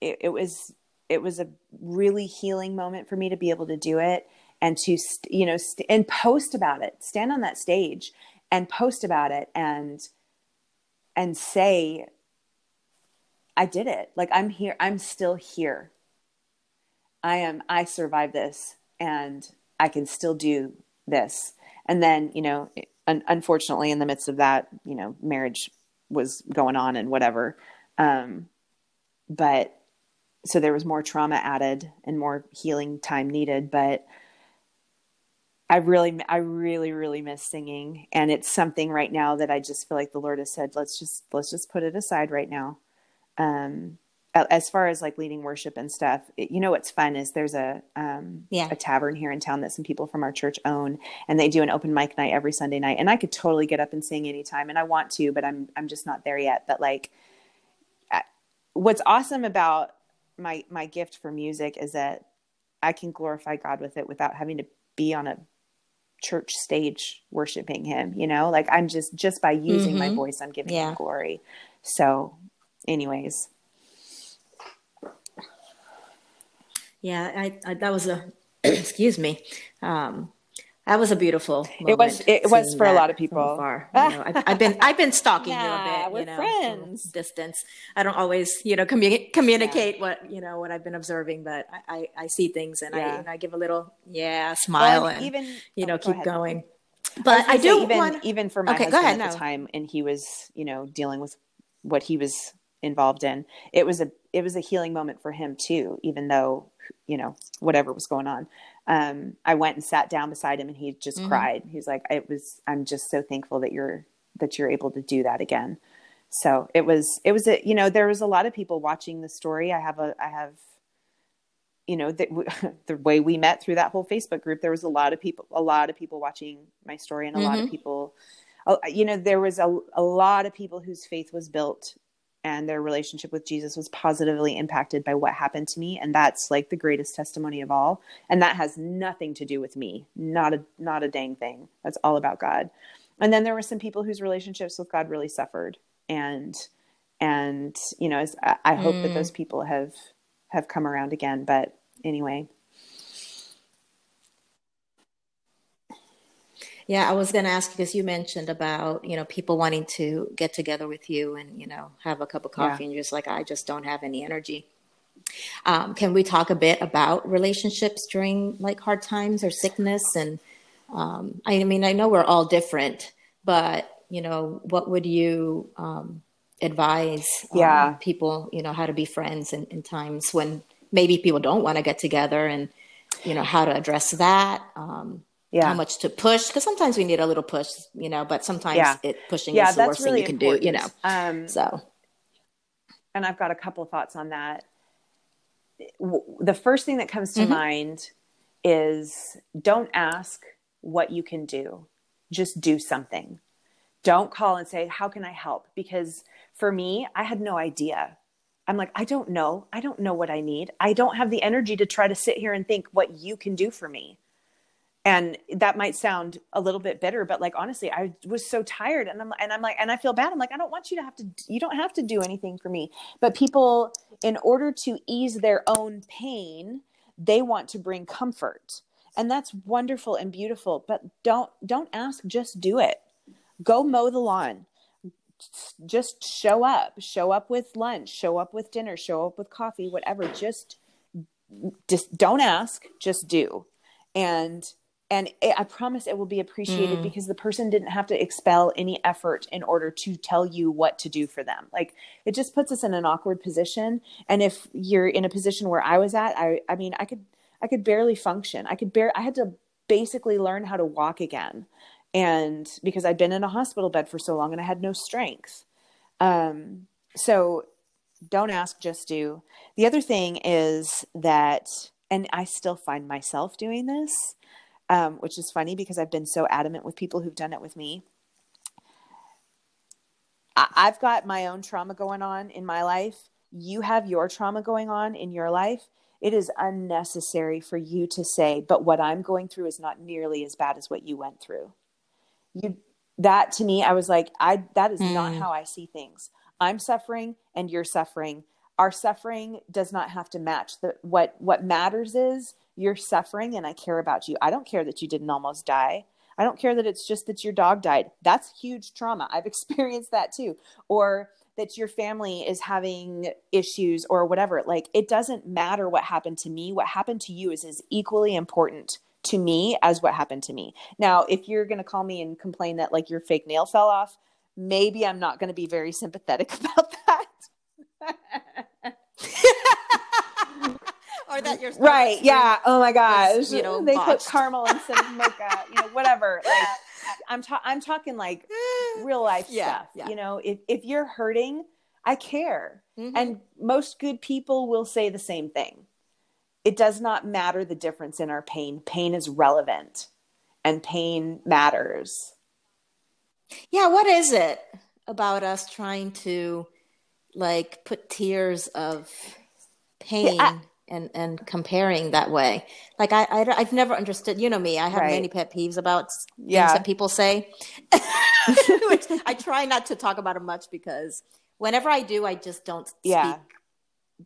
it, it was, it was a really healing moment for me to be able to do it and to, you know, st- and post about it, stand on that stage and post about it and, and say, I did it. Like I'm here. I'm still here. I am. I survived this, and I can still do this. And then, you know, un- unfortunately, in the midst of that, you know, marriage was going on and whatever. Um, but so there was more trauma added and more healing time needed. But I really, I really, really miss singing, and it's something right now that I just feel like the Lord has said, let's just let's just put it aside right now um, as far as like leading worship and stuff, it, you know what's fun is there's a um, yeah. a tavern here in town that some people from our church own, and they do an open mic night every Sunday night. And I could totally get up and sing anytime, and I want to, but I'm I'm just not there yet. But like, what's awesome about my my gift for music is that I can glorify God with it without having to be on a church stage worshiping Him. You know, like I'm just just by using mm-hmm. my voice, I'm giving yeah. Him glory. So anyways. Yeah, I, I that was a excuse me. Um, that was a beautiful. it was. It was for a lot of people. Far, you know, I've, I've, been I've been stalking yeah, you a bit. We're you know, friends. Distance. I don't always, you know, commu- communicate yeah. what you know what I've been observing, but I I, I see things and yeah. I know, I give a little yeah smile well, and, even you know oh, keep going. But I, I do even want, even for my okay, husband ahead, at the time, and he was you know dealing with what he was involved in it was a it was a healing moment for him too even though you know whatever was going on um, i went and sat down beside him and he just mm-hmm. cried he's like it was i'm just so thankful that you're that you're able to do that again so it was it was a, you know there was a lot of people watching the story. I have a I have you know the, the way we met through that whole Facebook group. There was a lot of people a lot of people watching my story and a mm-hmm. lot of mm-hmm. people you know there was a, a lot of people whose faith was built and their relationship with Jesus was positively impacted by what happened to me. And that's like the greatest testimony of all. And that has nothing to do with me. Not a not a dang thing. That's all about God. And then there were some people whose relationships with God really suffered. And and you know I, I hope mm. that those people have have come around again. But anyway Yeah, I was going to ask because you mentioned about you know people wanting to get together with you and you know have a cup of coffee, yeah. and you're just like, I just don't have any energy. Um, can we talk a bit about relationships during like hard times or sickness? And um, I mean, I know we're all different, but you know, what would you um, advise um, yeah. people, you know, how to be friends in, in times when maybe people don't want to get together and you know how to address that um, yeah. how much to push because sometimes we need a little push you know but sometimes yeah. it pushing yeah, is the worst really thing you important. can do you know. Um, so. and i've got a couple of thoughts on that. The first thing that comes to mm-hmm. mind is don't ask what you can do. Just do something. Don't call and say how can i help? Because for me i had no idea. I'm like i don't know. I don't know what i need. I don't have the energy to try to sit here and think what you can do for me and that might sound a little bit bitter but like honestly i was so tired and i'm and i'm like and i feel bad. I'm like i don't want you to have to you don't have to do anything for me. But people in order to ease their own pain they want to bring comfort. And that's wonderful and beautiful but don't don't ask just do it. Go mow the lawn. Just show up. Show up with lunch. Show up with dinner. Show up with coffee whatever. Just just don't ask just do. And and it, I promise it will be appreciated mm. because the person didn't have to expel any effort in order to tell you what to do for them. Like it just puts us in an awkward position. And if you're in a position where I was at, I I mean, I could I could barely function. I could bear I had to basically learn how to walk again. And because I'd been in a hospital bed for so long and I had no strength. Um so don't ask, just do. The other thing is that and I still find myself doing this um, which is funny because I've been so adamant with people who've done it with me. I- I've got my own trauma going on in my life. You have your trauma going on in your life. It is unnecessary for you to say, but what I'm going through is not nearly as bad as what you went through. You that to me, I was like, I that is mm. not how I see things. I'm suffering and you're suffering. Our suffering does not have to match. The what what matters is you're suffering and I care about you. I don't care that you didn't almost die. I don't care that it's just that your dog died. That's huge trauma. I've experienced that too. Or that your family is having issues or whatever. Like it doesn't matter what happened to me. What happened to you is as equally important to me as what happened to me. Now, if you're going to call me and complain that like your fake nail fell off, maybe I'm not going to be very sympathetic about that. or that you're right. Yeah. Oh my gosh. you know, they botched. put caramel instead of mocha. you know, whatever. Like, I'm ta- I'm talking like real life yeah, stuff. Yeah. You know, if if you're hurting, I care, mm-hmm. and most good people will say the same thing. It does not matter the difference in our pain. Pain is relevant, and pain matters. Yeah. What is it about us trying to like put tiers of pain? Yeah, I- and and comparing that way. Like I, I have never understood. You know me. I have right. many pet peeves about yeah. things that people say, which I try not to talk about it much because whenever I do, I just don't yeah. speak.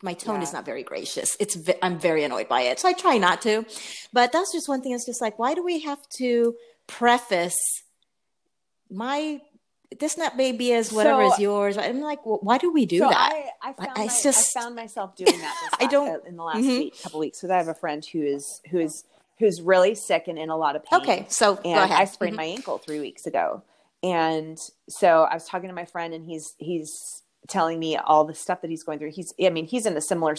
My tone yeah. is not very gracious. It's I'm very annoyed by it, so I try not to. But that's just one thing. It's just like, why do we have to preface my this nut baby is whatever so, is yours. I'm like, well, why do we do so that? I, I, found I, my, just, I found myself doing that. I don't in the last mm-hmm. week, couple weeks because I have a friend who is who is who's really sick and in a lot of pain. Okay, so and I sprained mm-hmm. my ankle three weeks ago, and so I was talking to my friend, and he's he's telling me all the stuff that he's going through. He's I mean he's in a similar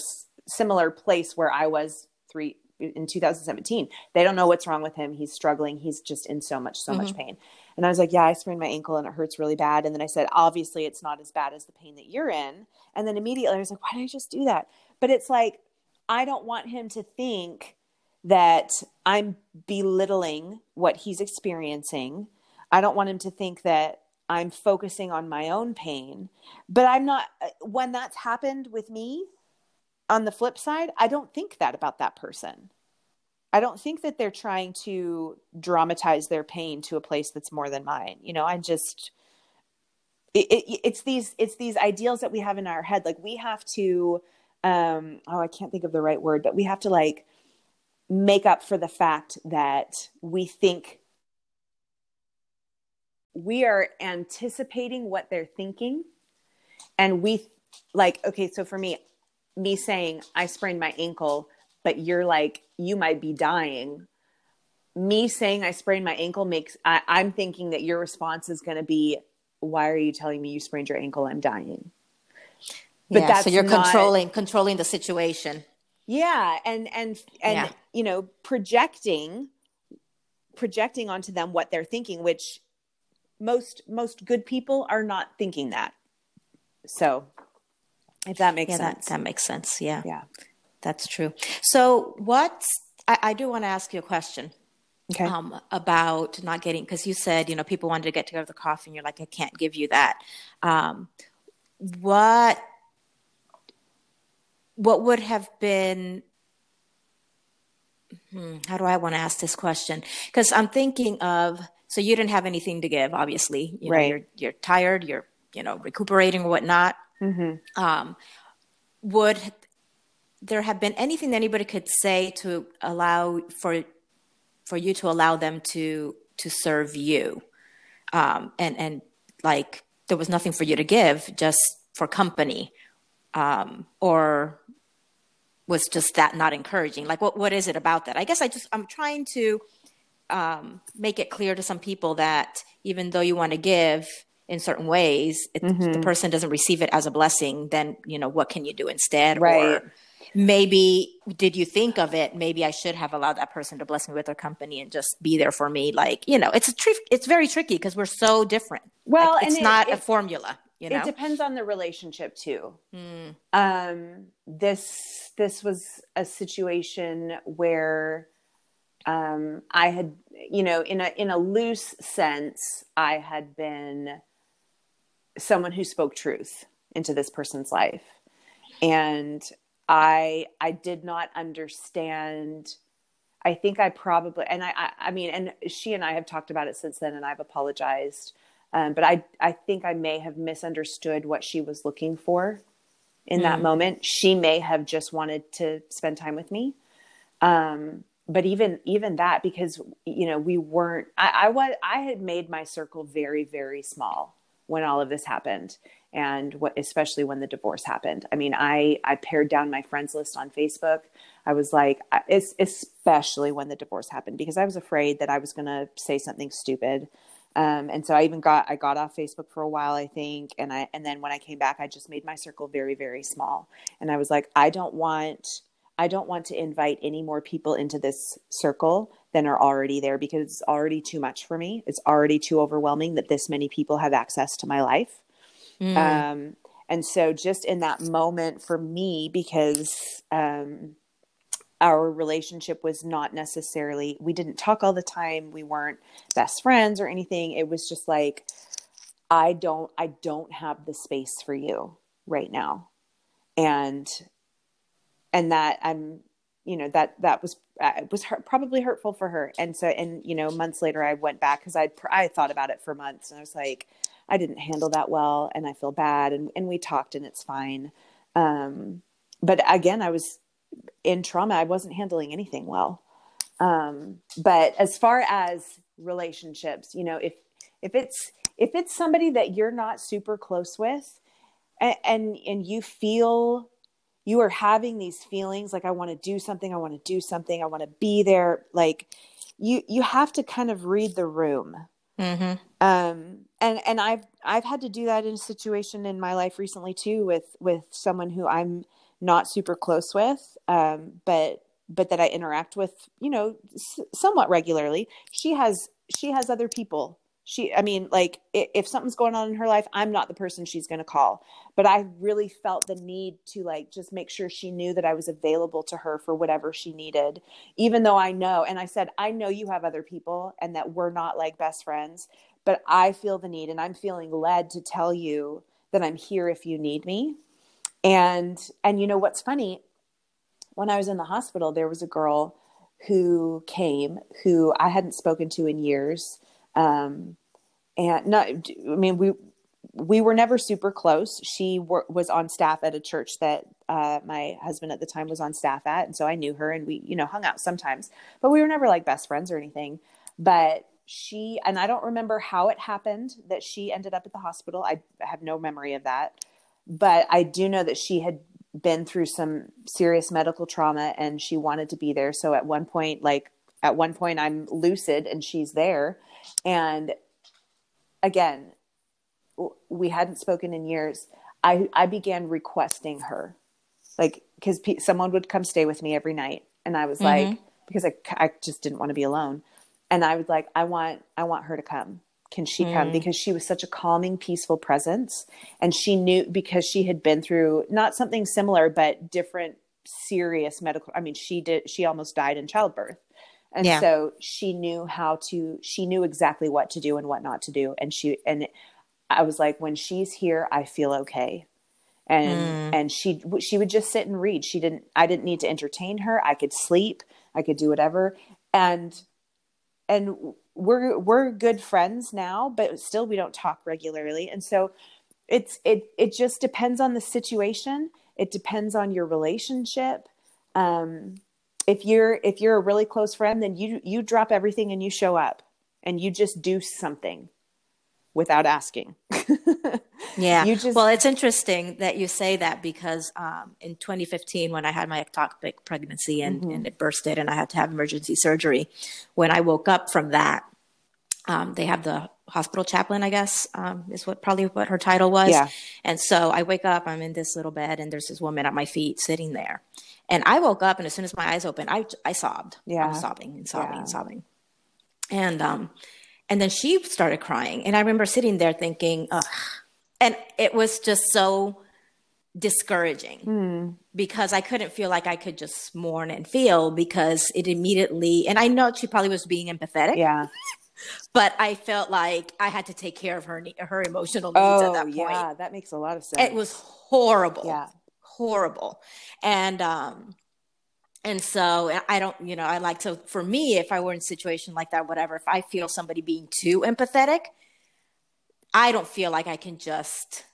similar place where I was three in 2017. They don't know what's wrong with him. He's struggling. He's just in so much, so mm-hmm. much pain. And I was like, yeah, I sprained my ankle and it hurts really bad. And then I said, obviously, it's not as bad as the pain that you're in. And then immediately I was like, why did I just do that? But it's like, I don't want him to think that I'm belittling what he's experiencing. I don't want him to think that I'm focusing on my own pain. But I'm not, uh, when that's happened with me, on the flip side, I don't think that about that person. I don't think that they're trying to dramatize their pain to a place that's more than mine. You know, I just it, it, it's these it's these ideals that we have in our head. Like we have to um oh, I can't think of the right word, but we have to like make up for the fact that we think we are anticipating what they're thinking and we like okay so for me me saying i sprained my ankle but you're like, you might be dying. Me saying I sprained my ankle makes, I, I'm thinking that your response is going to be, why are you telling me you sprained your ankle? I'm dying. But yeah, that's so you're not, controlling controlling the situation. Yeah, and and and yeah. you know, projecting projecting onto them what they're thinking, which most most good people are not thinking that. So, if that makes yeah, sense, that, that makes sense. Yeah, yeah. That's true. So, what I, I do want to ask you a question. Okay. Um, about not getting because you said you know people wanted to get together the coffee and you're like I can't give you that. Um, what what would have been hmm, how do I want to ask this question? Because I'm thinking of so you didn't have anything to give, obviously. You right. Know, you're you're tired. You're you know recuperating or whatnot. Mm-hmm. Um, would there have been anything anybody could say to allow for for you to allow them to to serve you? Um, and and like there was nothing for you to give just for company um, or was just that not encouraging? Like what what is it about that? I guess i just i'm trying to um, make it clear to some people that even though you want to give in certain ways if mm-hmm. the person doesn't receive it as a blessing then you know what can you do instead? Right. or, maybe did you think of it maybe i should have allowed that person to bless me with their company and just be there for me? Like you know it's a tr- it's very tricky because we're so different. Well like, it's it, not it, a formula you know? it depends on the relationship too. Mm. um this this was a situation where um i had you know in a in a loose sense i had been someone who spoke truth into this person's life and I I did not understand. I think I probably and I, I, I mean and she and I have talked about it since then and I've apologized. Um, but I I think I may have misunderstood what she was looking for in mm. that moment. She may have just wanted to spend time with me. Um, but even even that because you know we weren't I, I was I had made my circle very very small when all of this happened and what especially when the divorce happened. I mean i i pared down my friends list on facebook. I was like especially when the divorce happened because i was afraid that i was going to say something stupid. Um, and so i even got i got off facebook for a while i think and i and then when i came back i just made my circle very very small. And i was like i don't want i don't want to invite any more people into this circle than are already there because it's already too much for me it's already too overwhelming that this many people have access to my life Mm. Um, and so, just in that moment for me, because um, our relationship was not necessarily, we didn't talk all the time, we weren't best friends or anything. It was just like, I don't, I don't have the space for you right now, and and that I'm, you know, that that was uh, was probably hurtful for her. And so, and you know, months later, I went back because I I thought about it for months, and I was like I didn't handle that well and I feel bad and, and we talked and it's fine. Um, but again, I was in trauma. I wasn't handling anything well. Um, but as far as relationships, you know, if, if it's, if it's somebody that you're not super close with and, and, and you feel you are having these feelings like I want to do something, I want to do something, I want to be there, like you you have to kind of read the room Mm-hmm. Um, and and I've I've had to do that in a situation in my life recently too with with someone who I'm not super close with. Um, but but that I interact with, you know, s- somewhat regularly. She has she has other people. She, I mean, like if, something's going on in her life, I'm not the person she's going to call. But I really felt the need to like just make sure she knew that I was available to her for whatever she needed, even though I know. And I said, I know you have other people, and that we're not like best friends, but I feel the need, and I'm feeling led to tell you that I'm here if you need me. And and you know what's funny? When I was in the hospital, there was a girl who came who I hadn't spoken to in years. Um, and not, I mean, we we were never super close. She wor- was on staff at a church that uh, my husband at the time was on staff at, and so I knew her, and we, you know, hung out sometimes. But we were never like best friends or anything. But she and I don't remember how it happened that she ended up at the hospital. I have no memory of that, but I do know that she had been through some serious medical trauma and she wanted to be there. So at one point, like at one point, I'm lucid and she's there, and again, we hadn't spoken in years. I I began requesting her, like because pe- someone would come stay with me every night, and I was mm-hmm. like because I I just didn't want to be alone, and I was like I want I want her to come. Can she mm. come? Because she was such a calming, peaceful presence, and she knew because she had been through not something similar but different serious medical. I mean, she did. She almost died in childbirth. And yeah. so she knew how to, she knew exactly what to do and what not to do. And she, and I was like, when she's here, I feel okay. And mm. and she she would just sit and read. She didn't. I didn't need to entertain her. I could sleep. I could do whatever. And and we're we're good friends now, but still we don't talk regularly. And so it's it it just depends on the situation. It depends on your relationship. Um, if you're if you're a really close friend, then you you drop everything and you show up and you just do something without asking. yeah. You just, well, it's interesting that you say that because um, in 2015, when I had my ectopic pregnancy and, mm-hmm. and, it bursted and I had to have emergency surgery, when I woke up from that, um, they have the hospital chaplain, I guess, um, is what probably what her title was. Yeah. And so I wake up, I'm in this little bed, and there's this woman at my feet sitting there. And I woke up, and as soon as my eyes opened, I I sobbed. Yeah. I was sobbing and sobbing yeah. and sobbing. And um, and then she started crying. And I remember sitting there thinking, Ugh. and it was just so discouraging mm. because I couldn't feel like I could just mourn and feel because it immediately, and I know she probably was being empathetic. Yeah. but I felt like I had to take care of her her emotional needs oh, at that point. Yeah, that makes a lot of sense. It was horrible. Yeah. Horrible. And um and so i don't you know i like to for me if i were in a situation like that whatever if i feel somebody being too empathetic i don't feel like i can just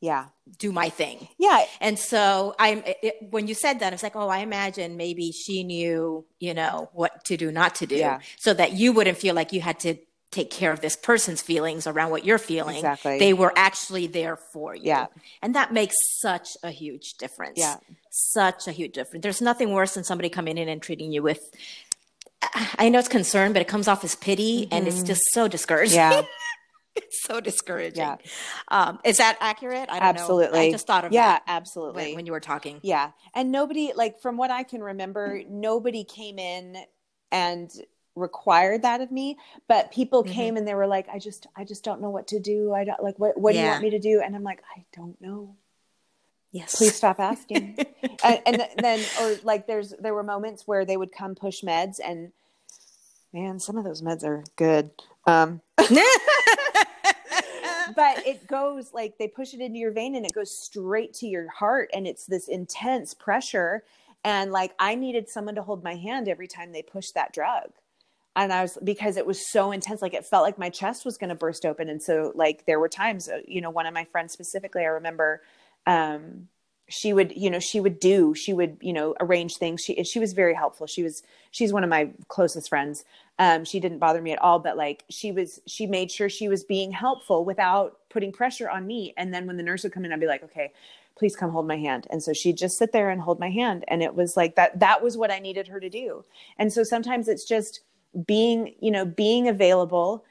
yeah do my thing yeah and so i'm it, when you said that it's like oh i imagine maybe she knew you know what to do not to do yeah. so that you wouldn't feel like you had to take care of this person's feelings around what you're feeling. Exactly. They were actually there for you. Yeah. And that makes such a huge difference. Yeah. Such a huge difference. There's nothing worse than somebody coming in and treating you with I know it's concern, but it comes off as pity mm-hmm. and it's mm-hmm. just so discouraging. Yeah. it's so discouraging. Yeah. Um, is that accurate? I absolutely. Know. I just thought of that. yeah, absolutely. When, when you were talking. Yeah. And nobody, like, from what I can remember, nobody came in and required that of me but people mm-hmm. came and they were like i just i just don't know what to do. I don't like what what yeah. do you want me to do? And i'm like i don't know. Yes. Please stop asking. And, and, then or like there's there were moments where they would come push meds and man some of those meds are good. Um but it goes like they push it into your vein and it goes straight to your heart and it's this intense pressure. And like i needed someone to hold my hand every time they pushed that drug and I was because it was so intense, like it felt like my chest was going to burst open. And so, like, there were times, uh, you know, one of my friends specifically, I remember, um, she would, you know, she would do, she would, you know, arrange things. She she was very helpful. She was, she's one of my closest friends. Um, she didn't bother me at all, but like she was, she made sure she was being helpful without putting pressure on me. And then when the nurse would come in, I'd be like, okay, please come hold my hand. And so she'd just sit there and hold my hand. And it was like that, that was what I needed her to do. And so sometimes it's just, being you know being available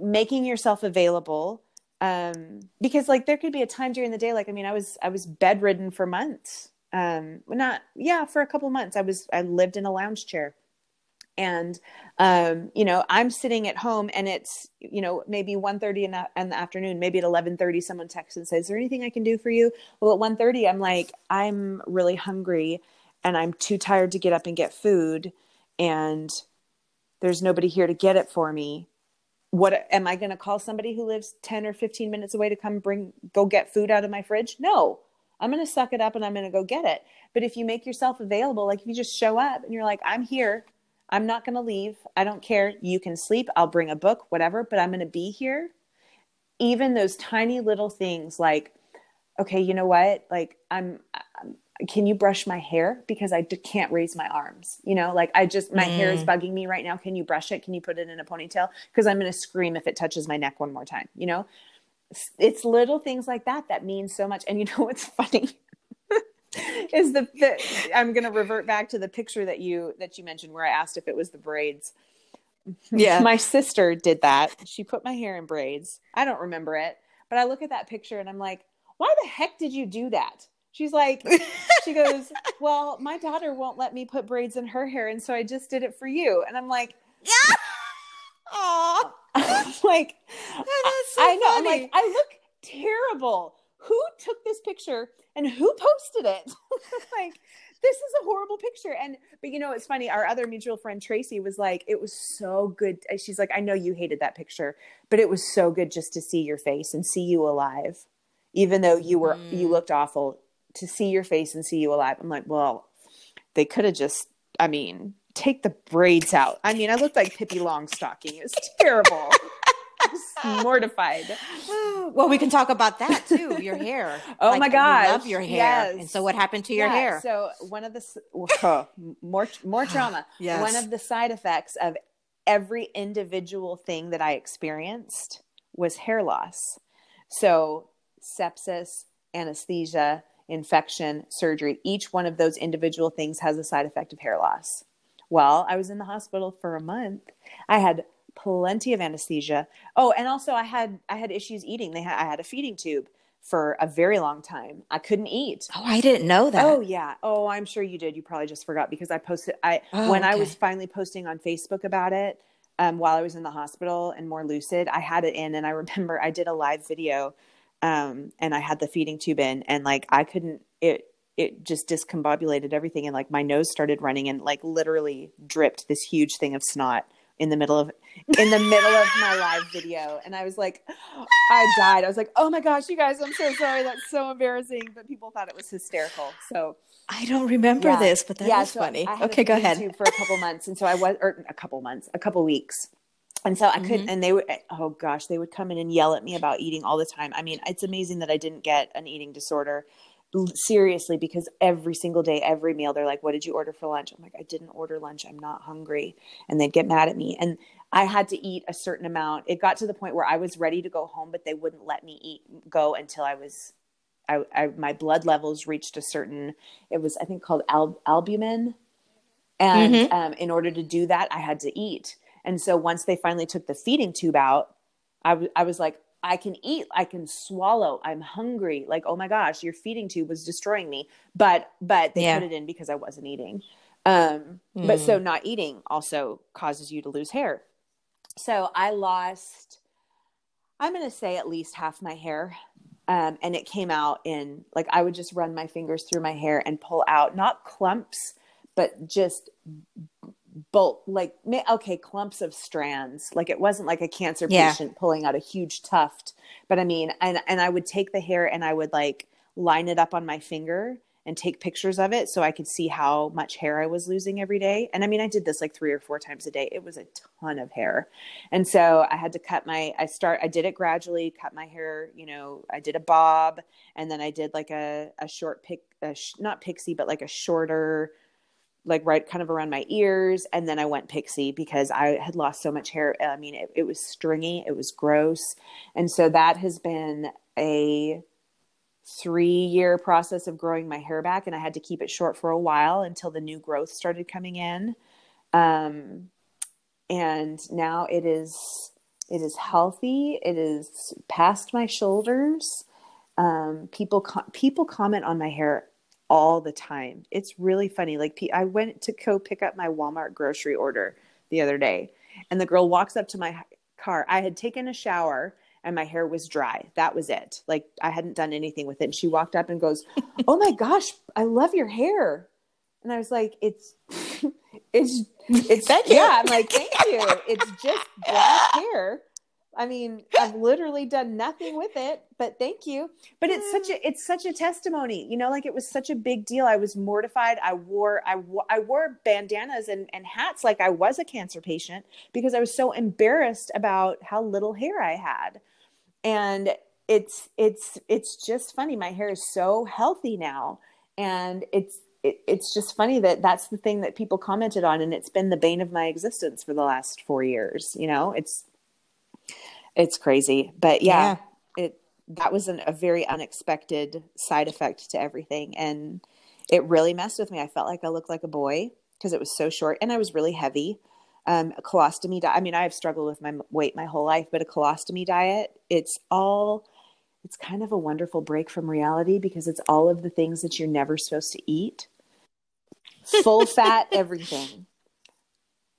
making yourself available um because like there could be a time during the day like i mean i was i was bedridden for months Um, not yeah, for a couple months. I was I lived in a lounge chair. And um, you know i'm sitting at home and it's you know maybe 1.30 in in the afternoon maybe at 11.30 someone texts and says is there anything i can do for you? Well at 1.30 i'm like i'm really hungry and i'm too tired to get up and get food. And there's nobody here to get it for me what am i going to call somebody who lives 10 or 15 minutes away to come bring go get food out of my fridge no i'm going to suck it up and i'm going to go get it but if you make yourself available like if you just show up and you're like i'm here I'm not going to leave. I don't care. You can sleep. I'll bring a book, whatever, but I'm going to be here. Even those tiny little things like, okay, you know what? Like, I'm, I'm can you brush my hair? Because I d- can't raise my arms. You know, like I just, my mm. hair is mm. bugging me right now. Can you brush it? Can you put it in a ponytail? Because I'm going to scream if it touches my neck one more time, you know? It's little things like that that mean so much. And you know what's funny? is the, the I'm going to revert back to the picture that you that you mentioned where I asked if it was the braids. Yeah. My sister did that. She put my hair in braids. I don't remember it, but I look at that picture and I'm like, "Why the heck did you do that?" She's like, she goes, "Well, my daughter won't let me put braids in her hair, and so I just did it for you." And I'm like, "Yeah." Aww. like, so I know. Funny. I'm like, I look terrible. Who took this picture and who posted it? like, this is a horrible picture. And, but you know, it's funny. Our other mutual friend, Tracy, was like, it was so good. She's like, I know you hated that picture, but it was so good just to see your face and see you alive. Even though you were, mm. you looked awful to see your face and see you alive. I'm like, well, they could have just, I mean, take the braids out. I mean, I looked like Pippi Longstocking. It was terrible. mortified. Well, we can talk about that too. Your hair. oh like, my god, I love your hair. Yes. And so, what happened to your yeah, hair? So, one of the more more trauma. yes. One of the side effects of every individual thing that I experienced was hair loss. So, sepsis, anesthesia, infection, surgery. Each one of those individual things has a side effect of hair loss. Well, I was in the hospital for a month. I had plenty of anesthesia. Oh, and also I had I had issues eating. They had I had a feeding tube for a very long time. I couldn't eat. Oh, I didn't know that. Oh yeah. Oh, I'm sure you did. You probably just forgot because I posted I oh, when okay. I was finally posting on Facebook about it um, while I was in the hospital and more lucid, I had it in and I remember I did a live video um, and I had the feeding tube in and like I couldn't it it just discombobulated everything and like my nose started running and like literally dripped this huge thing of snot in the middle of in the middle of my live video. And i was like i died. I was like oh my gosh you guys i'm so sorry. That's so embarrassing. But people thought it was hysterical. So i don't remember yeah. this but that yeah, is so funny. Okay go ahead. for a couple months and so i was or a couple months a couple weeks and so i couldn't mm-hmm. and they would oh gosh they would come in and yell at me about eating all the time. I mean it's amazing that i didn't get an eating disorder seriously because every single day every meal they're like what did you order for lunch? I'm like i didn't order lunch. I'm not hungry. And they'd get mad at me. And i had to eat a certain amount. It got to the point where i was ready to go home but they wouldn't let me eat go until i was I, I my blood levels reached a certain it was i think called al- albumin. And mm-hmm. um, in order to do that i had to eat and so once they finally took the feeding tube out I, w- I was like I can eat, I can swallow. I'm hungry. Like, oh my gosh, your feeding tube was destroying me. But but they yeah. put it in because I wasn't eating. Um, mm. but so hmm. not eating also causes you to lose hair. So I lost I'm going to say at least half my hair. Um, and it came out in like I would just run my fingers through my hair and pull out not clumps, but just bulk like okay clumps of strands. Like it wasn't like a cancer patient pulling out a huge tuft but i mean and and i would take the hair and i would like line it up on my finger and take pictures of it so i could see how much hair i was losing every day. And i mean i did this like three or four times a day. It was a ton of hair. And so i had to cut my i start i did it gradually cut my hair you know i did a bob and then i did like a, a short pick a sh- not pixie but like a shorter like right kind of around my ears and then i went pixie because i had lost so much hair. I mean it, it, was stringy it was gross. And so that has been a three year process of growing my hair back and i had to keep it short for a while until the new growth started coming in. Um, and now it is it is healthy it is past my shoulders. Um, people people comment on my hair all the time. It's really funny. Like I went to go pick up my Walmart grocery order the other day, and the girl walks up to my car. I had taken a shower and my hair was dry. That was it. Like I hadn't done anything with it. And she walked up and goes, "Oh my gosh, I love your hair." And I was like, "It's it's it's thank you. yeah." I'm like, "Thank you." It's just black hair. I mean, I've literally done nothing with it, but thank you. But it's such mm. a it's such a testimony, you know, like it was such a big deal. I was mortified. I wore I, I wore bandanas and, and hats like I was a cancer patient because I was so embarrassed about how little hair I had. And it's it's it's just funny. My hair is so healthy now, and it's it, it's just funny that that's the thing that people commented on, and it's been the bane of my existence for the last four years. You know, it's it's crazy. But yeah, yeah. it that was an, a very unexpected side effect to everything. And it really messed with me. I felt like i looked like a boy because it was so short and i was really heavy. Um, a colostomy diet i mean i've struggled with my weight my whole life but a colostomy diet it's all it's kind of a wonderful break from reality because it's all of the things that you're never supposed to eat. Full fat everything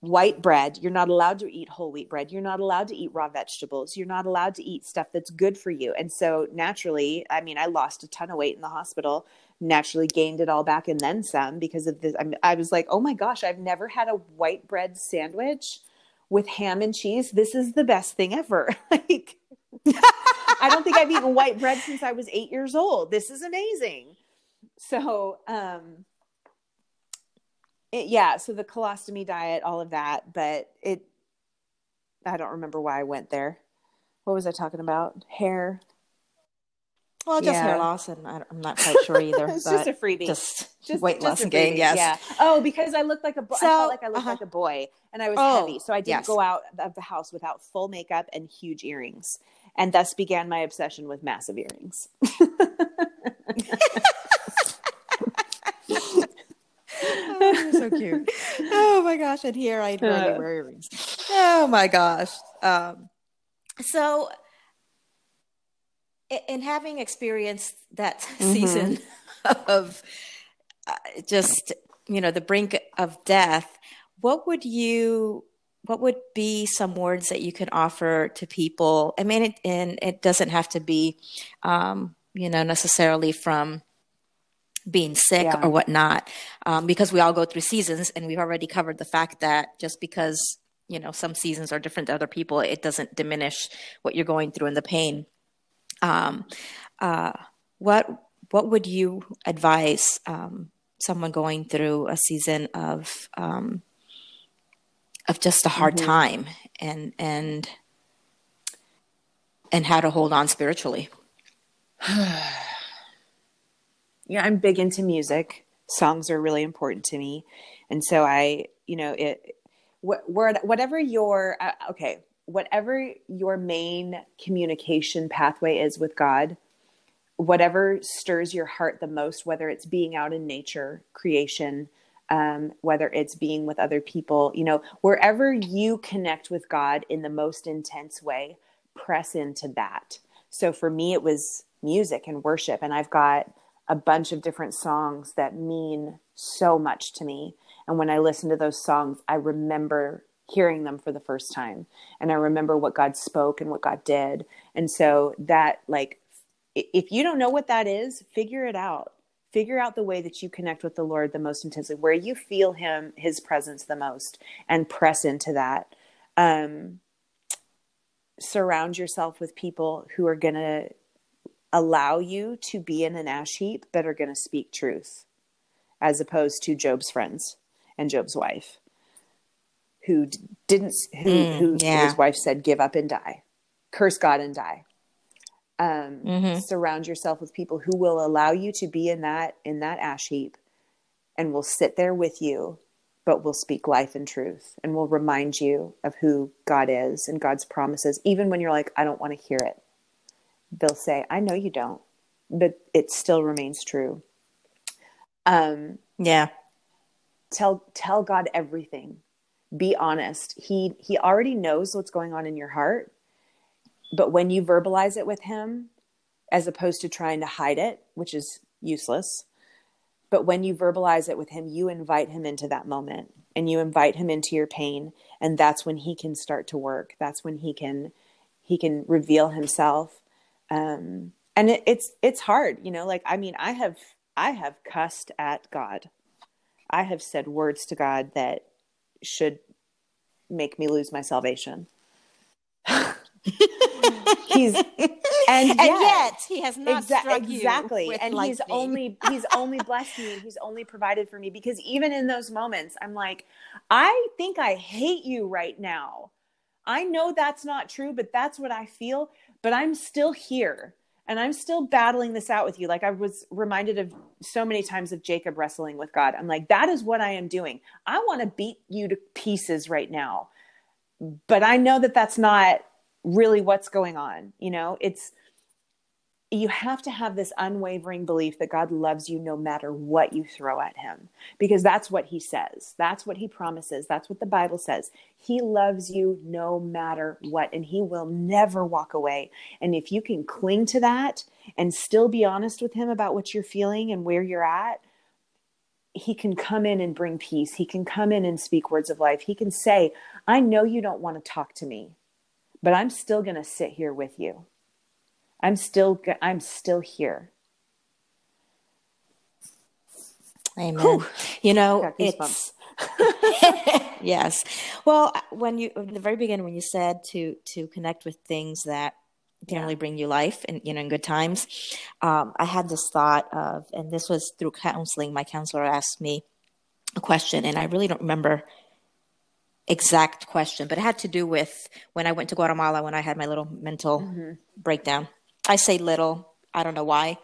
white bread. You're not allowed to eat whole wheat bread. You're not allowed to eat raw vegetables. You're not allowed to eat stuff that's good for you. And so naturally, I mean, I lost a ton of weight in the hospital, naturally gained it all back and then some because of this. I, was like, oh my gosh, I've never had a white bread sandwich with ham and cheese. This is the best thing ever. like, I don't think I've eaten white bread since I was eight years old. This is amazing. So, um, it, yeah, so the colostomy diet, all of that, but it, I don't remember why I went there. What was I talking about? Hair. Well, just yeah. hair loss, and I, am not quite sure either. it's just a freebie. Just, just weight just loss and gain. Yes. Yeah. Oh, because I looked like a. Bo- so, I felt like I looked uh-huh. like a boy, and I was oh, heavy, so I didn't yes. go out of the house without full makeup and huge earrings, and thus began my obsession with massive earrings. oh, so cute. Oh my gosh. And here I wear uh, earrings. Oh my gosh. Um, so, in having experienced that mm-hmm. season of uh, just, you know, the brink of death, what would you what would be some words that you can offer to people? I mean, it, and it doesn't have to be, um, you know, necessarily from being sick yeah. or whatnot, um, because we all go through seasons, and we've already covered the fact that just because you know some seasons are different to other people, it doesn't diminish what you're going through and the pain. Um, uh, what what would you advise um, someone going through a season of um, of just a hard mm-hmm. time and and and how to hold on spiritually? yeah, I'm big into music. Songs are really important to me, and so I, you know, it, what, whatever your uh, okay, whatever your main communication pathway is with God, whatever stirs your heart the most, whether it's being out in nature, creation, um, whether it's being with other people, you know, wherever you connect with God in the most intense way, press into that. So for me, it was music and worship, and I've got a bunch of different songs that mean so much to me. And when I listen to those songs, I remember hearing them for the first time. And I remember what God spoke and what God did. And so that, like, if you don't know what that is, figure it out. Figure out the way that you connect with the Lord the most intensely, where you feel Him, His presence the most, and press into that. Um, surround yourself with people who are going to allow you to be in an ash heap but are going to speak truth as opposed to Job's friends and Job's wife who didn't who, mm, who yeah. his wife said give up and die curse God and die um, mm-hmm. surround yourself with people who will allow you to be in that in that ash heap and will sit there with you but will speak life and truth and will remind you of who God is and God's promises even when you're like I don't want to hear it they'll say, I know you don't, but it still remains true. Um, yeah. Tell, tell God everything. Be honest. He, he already knows what's going on in your heart. But when you verbalize it with him, as opposed to trying to hide it, which is useless, but when you verbalize it with him you invite him into that moment and you invite him into your pain and that's when he can start to work that's when he can he can reveal himself um and it, it's it's hard you know like i mean i have i have cussed at god. I have said words to god that should make me lose my salvation. He's and, and yet, yet he has not exa- struck exactly. and he's only he's only blessed me and he's only provided for me because even in those moments i'm like i think i hate you right now. I know that's not true but that's what i feel but i'm still here and i'm still battling this out with you. Like i was reminded of so many times of jacob wrestling with god. I'm like that is what i am doing. I want to beat you to pieces right now but i know that that's not really what's going on you know? It's you have to have this unwavering belief that God loves you no matter what you throw at him because that's what he says. That's what he promises. That's what the Bible says. He loves you no matter what and he will never walk away. And if you can cling to that and still be honest with him about what you're feeling and where you're at, he can come in and bring peace. He can come in and speak words of life. He can say, I know you don't want to talk to me, but I'm still going to sit here with you. I'm still I'm still here. Amen. Whew. You know, it's yes. Well, when you in the very beginning when you said to to connect with things that generally bring you life and you know in good times, um, I had this thought of, and this was through counseling. My counselor asked me a question, and I really don't remember exact question, but it had to do with when I went to Guatemala when I had my little mental Mm-hmm. breakdown. I say little. I don't know why.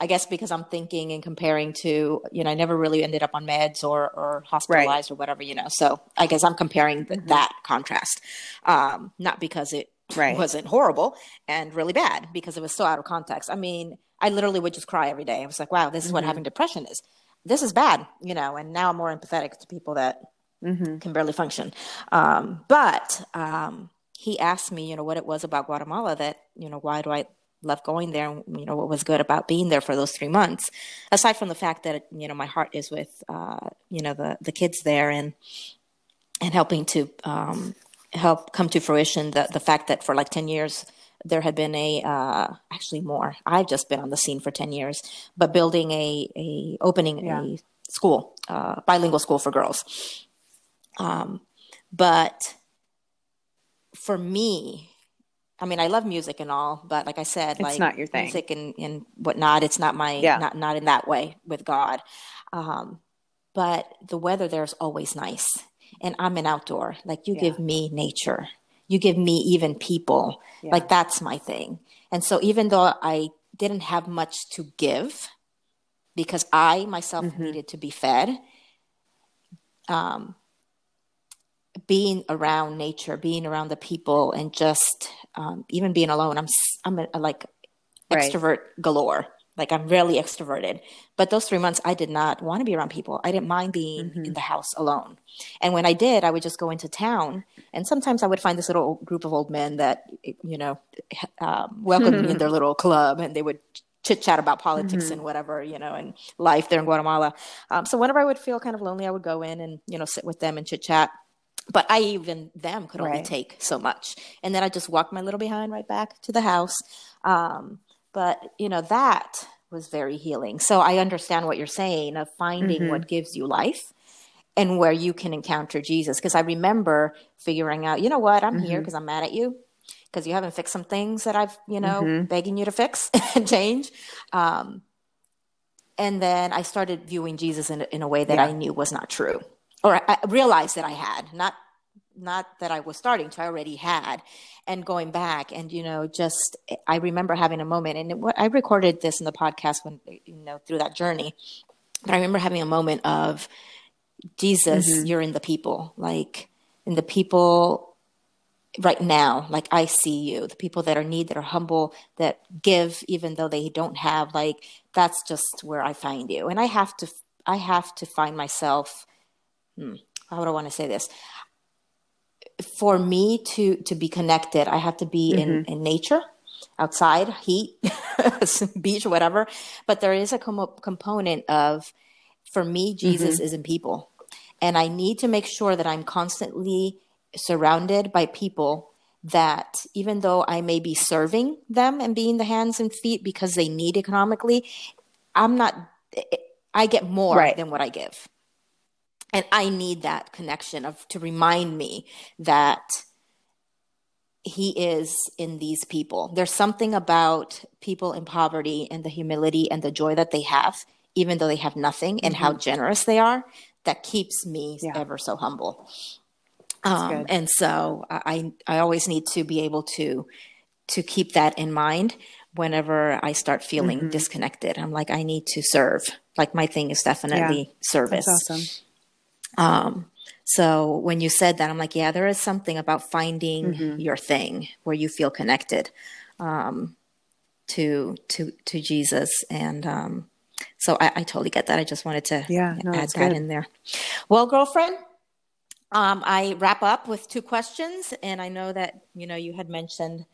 I guess because I'm thinking and comparing to, you know, I never really ended up on meds or, or hospitalized or whatever, you know. So I guess I'm comparing th- that contrast. Um, not because it Right. wasn't horrible and really bad, because it was so out of context. I mean, I literally would just cry every day. I was like, wow, this is what having depression is. This is bad, you know, and now I'm more empathetic to people that can barely function. Um, but um, he asked me, you know, what it was about Guatemala that, you know, why do I love going there? And, you know, what was good about being there for those three months, aside from the fact that, you know, my heart is with, uh, you know, the, the kids there and, and helping to um, help come to fruition the, the fact that for like 10 years, there had been a uh, actually more i've just been on the scene for 10 years but building a, a opening Yeah. a school uh, bilingual school for girls um, but for me, I mean, I love music and all, but like I said, It's like not your thing. music and, and whatnot, it's not my, Yeah. not, not in that way with God. Um, but the weather there is always nice and I'm an outdoor, like you Yeah. give me nature, you give me even people, Yeah. like that's my thing. And so even though I didn't have much to give because I myself Mm-hmm. needed to be fed, um, being around nature, being around the people, and just um, even being alone. I'm I'm a, a, like Right. extrovert galore. Like I'm really extroverted. But those three months, I did not want to be around people. I didn't mind being Mm-hmm. in the house alone. And when I did, I would just go into town, and sometimes I would find this little group of old men that you know um, welcomed me in their little club, and they would chit chat about politics Mm-hmm. and whatever, you know, and life there in Guatemala. Um, so whenever I would feel kind of lonely, I would go in and you know sit with them and chit chat but I even them could only Right. take so much, and then I just walked my little behind right back to the house. Um, but you know that was very healing. So I understand what you're saying of finding what gives you life and where you can encounter Jesus. Because I remember figuring out, you know what, I'm here because I'm mad at you because you haven't fixed some things that I've you know begging you to fix and change. Um, and then I started viewing Jesus in, a- in a way that Yeah. I knew was not true, or I I realized that I had not not that I was starting to, I already had, and going back and you know just I remember having a moment, and what I recorded this in the podcast when you know through that journey, but I remember having a moment of Jesus, mm-hmm. you're in the people, like in the people right now like i see you the people that are need that are humble that give even though they don't have like that's just where i find you. And i have to i have to find myself hmm, how would i want to say this for me to to be connected i have to be in in nature outside heat beach whatever but there is a com- component of for me, Jesus mm-hmm. is in people. And I need to make sure that I'm constantly surrounded by people that even though I may be serving them and being the hands and feet because they need economically, I'm not, I get more right. than what I give. And I need that connection of to remind me that he is in these people. There's something about people in poverty and the humility and the joy that they have, even though they have nothing, and mm-hmm. how generous they are, that keeps me yeah. ever so humble. Um, and so I, I always need to be able to to keep that in mind whenever I start feeling mm-hmm. disconnected. I'm like, I need to serve. Like my thing is definitely yeah. service. That's awesome. Um, so when you said that, I'm like, yeah, there is something about finding mm-hmm. your thing where you feel connected um, to to to Jesus, and um, so I, I, totally get that. I just wanted to yeah, no, add that good. in there. Well, girlfriend, um, I wrap up with two questions, and I know that you know you had mentioned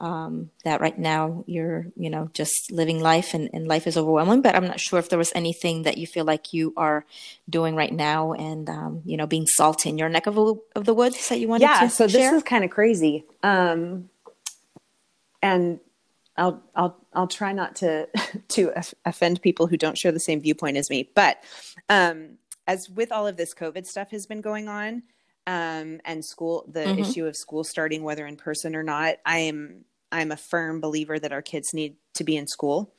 um, that right now you're you know just living life and, and life is overwhelming. But I'm not sure if there was anything that you feel like you are doing right now, and um, you know being salt in your neck of, of the woods that you wanted yeah, to so share? this is kind of crazy, um, and I'll I'll I'll try not to to offend people who don't share the same viewpoint as me, but um, as with all of this COVID stuff has been going on, um, and school, the mm-hmm. issue of school starting, whether in person or not, I am I'm a firm believer that our kids need to be in school.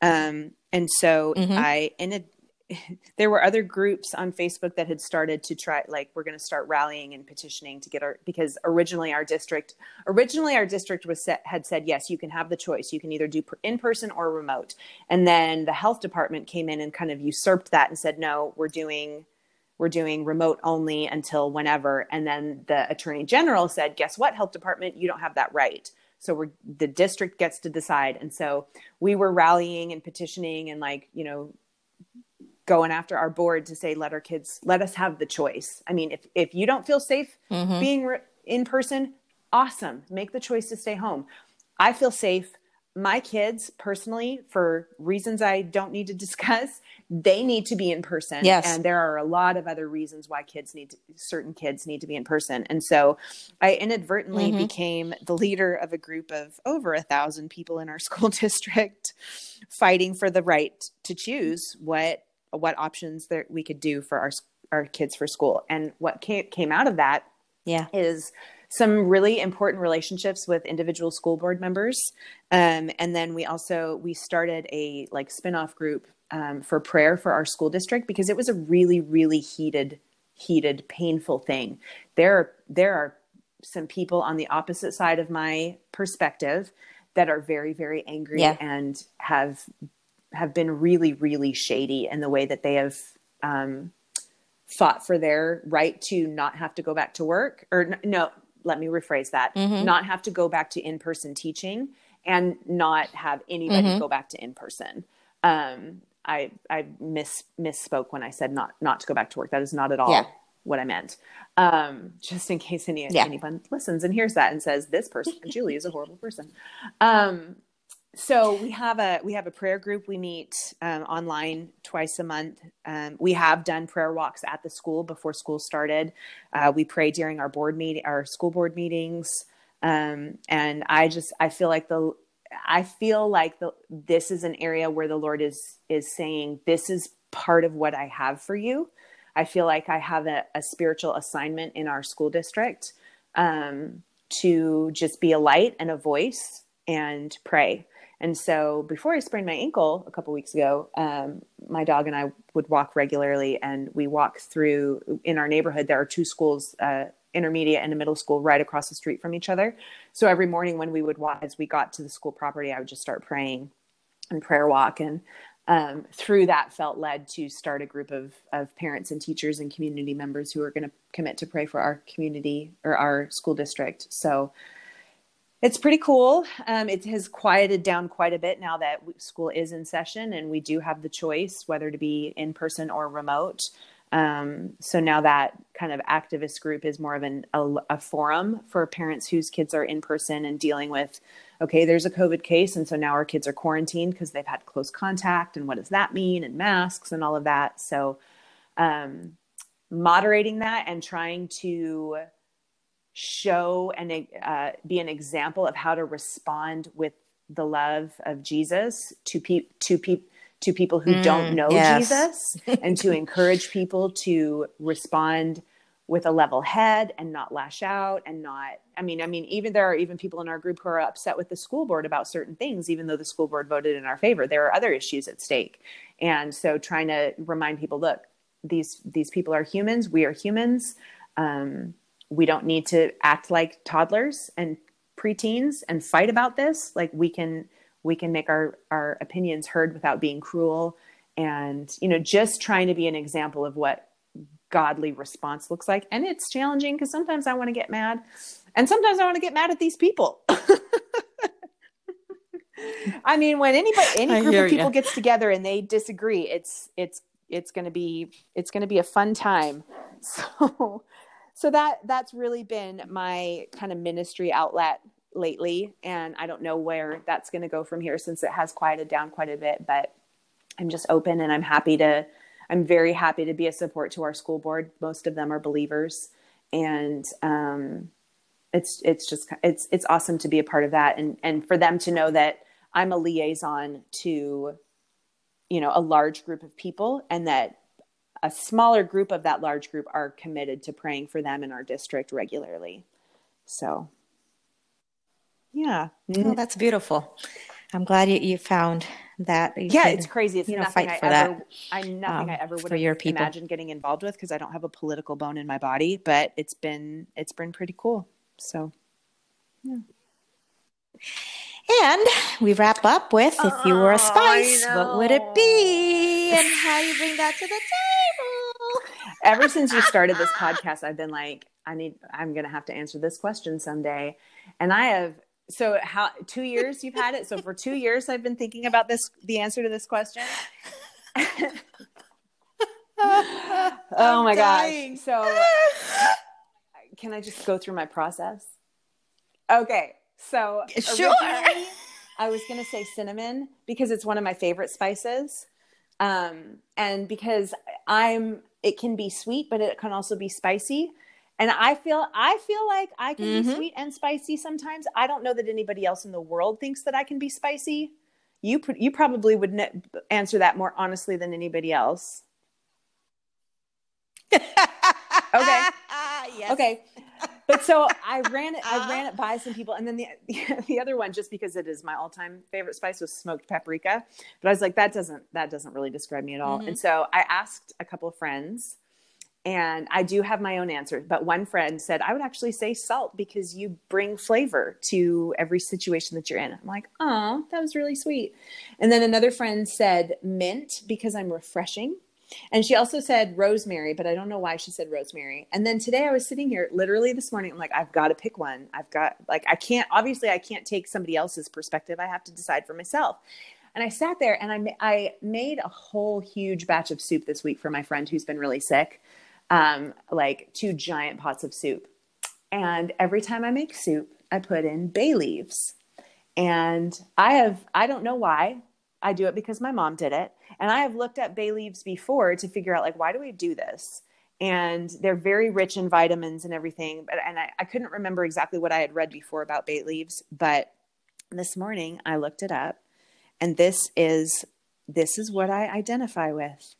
Um, and so mm-hmm. I in a there were other groups on Facebook that had started to try like we're going to start rallying and petitioning to get our because originally our district originally our district was set had said yes you can have the choice. You can either do in person or remote. And then the health department came in and kind of usurped that and said no we're doing we're doing remote only until whenever. And then the attorney general said guess what health department? You don't have that right so we're the district gets to decide. And so we were rallying and petitioning and like you know going after our board to say let our kids let us have the choice. I mean if if you don't feel safe mm-hmm. being re- in person awesome. Make the choice to stay home. I feel safe. My kids personally for reasons i don't need to discuss they need to be in person yes and there are a lot of other reasons why kids need to, certain kids need to be in person and so i inadvertently mm-hmm. became the leader of a group of over a thousand people in our school district fighting for the right to choose what what options that we could do for our our kids for school. And what came came out of that, yeah, is some really important relationships with individual school board members. Um, and then we also we started a like spinoff group um, for prayer for our school district because it was a really really heated heated painful thing. There are, there are some people on the opposite side of my perspective that are very very angry yeah. and have have been really, really shady in the way that they have um, fought for their right to not have to go back to work. Or no, let me rephrase that: mm-hmm. not have to go back to in-person teaching and not have anybody mm-hmm. go back to in-person. Um, I I miss misspoke when I said not not to go back to work. That is not at all yeah. what I meant. Um, just in case any yeah. anyone listens and hears that and says this person Julie is a horrible person. Um, so we have a we have a prayer group. We meet um, online twice a month. Um, we have done prayer walks at the school before school started. Uh, we pray during our board meeting our school board meetings. Um, and i just i feel like the i feel like the this is an area where the lord is is saying this is part of what i have for you. I feel like i have a, a spiritual assignment in our school district um, to just be a light and a voice and pray and so before I sprained my ankle a couple weeks ago, um, my dog and I would walk regularly, and we walk through in our neighborhood. There are two schools, uh, intermediate and a middle school, right across the street from each other. So every morning when we would walk, as we got to the school property, I would just start praying and prayer walk, and um, through that felt led to start a group of of parents and teachers and community members who are going to commit to pray for our community or our school district. So it's pretty cool. Um, it has quieted down quite a bit now that school is in session and we do have the choice whether to be in person or remote. Um, so now that kind of activist group is more of an, a, a forum for parents whose kids are in person and dealing with, okay, there's a COVID case. And so now our kids are quarantined because they've had close contact. And what does that mean? And masks and all of that. So, um, moderating that and trying to show and uh, be an example of how to respond with the love of Jesus to pe- to pe- to people who mm, don't know yes. Jesus and to encourage people to respond with a level head and not lash out and not I mean I mean even there are even people in our group who are upset with the school board about certain things even though the school board voted in our favor. There are other issues at stake. And so trying to remind people look these these people are humans. We are humans. Um, we don't need to act like toddlers and preteens and fight about this. Like we can we can make our our opinions heard without being cruel. And you know just trying to be an example of what godly response looks like. And it's challenging because sometimes i want to get mad. And sometimes i want to get mad at these people. I mean when anybody any group of people you. gets together and they disagree it's it's it's going to be it's going to be a fun time. So so that that's really been my kind of ministry outlet lately and i don't know where that's going to go from here since it has quieted down quite a bit but i'm just open and i'm happy to i'm very happy to be a support to our school board. Most of them are believers and um, it's it's just it's it's awesome to be a part of that and and for them to know that i'm a liaison to you know a large group of people and that a smaller group of that large group are committed to praying for them in our district regularly. So yeah. Oh, that's beautiful. I'm glad you, you found that. You yeah could, it's crazy. It's you know, nothing i ever that, i nothing um, i ever would have imagined getting involved with because i don't have a political bone in my body but it's been it's been pretty cool. So yeah and we wrap up with if you were a oh, spice, what would it be? And how you bring that to the table. Ever since you started this podcast, I've been like, I need I'm gonna have to answer this question someday. And I have so how two years you've had it. So for two years I've been thinking about this the answer to this question. oh my dying. gosh. So can I just go through my process? Okay. So sure. I was gonna say cinnamon because it's one of my favorite spices, um, and because I'm it can be sweet, but it can also be spicy. And I feel I feel like I can mm-hmm. be sweet and spicy sometimes. I don't know that anybody else in the world thinks that I can be spicy. You you probably would ne- answer that more honestly than anybody else. okay. yes. Okay but so I ran it. I ran it by some people, and then the the other one, just because it is my all time favorite spice, was smoked paprika. But I was like, that doesn't that doesn't really describe me at all. Mm-hmm. And so I asked a couple of friends, and I do have my own answer. But one friend said I would actually say salt because you bring flavor to every situation that you're in. I'm like, oh, that was really sweet. And then another friend said mint because I'm refreshing. And she also said rosemary, but I don't know why she said rosemary. And then today I was sitting here literally this morning. I'm like, I've got to pick one. I've got, like, I can't, obviously, I can't take somebody else's perspective. I have to decide for myself. And I sat there and I, I made a whole huge batch of soup this week for my friend who's been really sick, um, like two giant pots of soup. And every time I make soup, I put in bay leaves. And I have, I don't know why, I do it because my mom did it. And I have looked at bay leaves before to figure out like why do we do this? And they're very rich in vitamins and everything. But and I, I couldn't remember exactly what I had read before about bay leaves, but this morning I looked it up and this is this is what I identify with.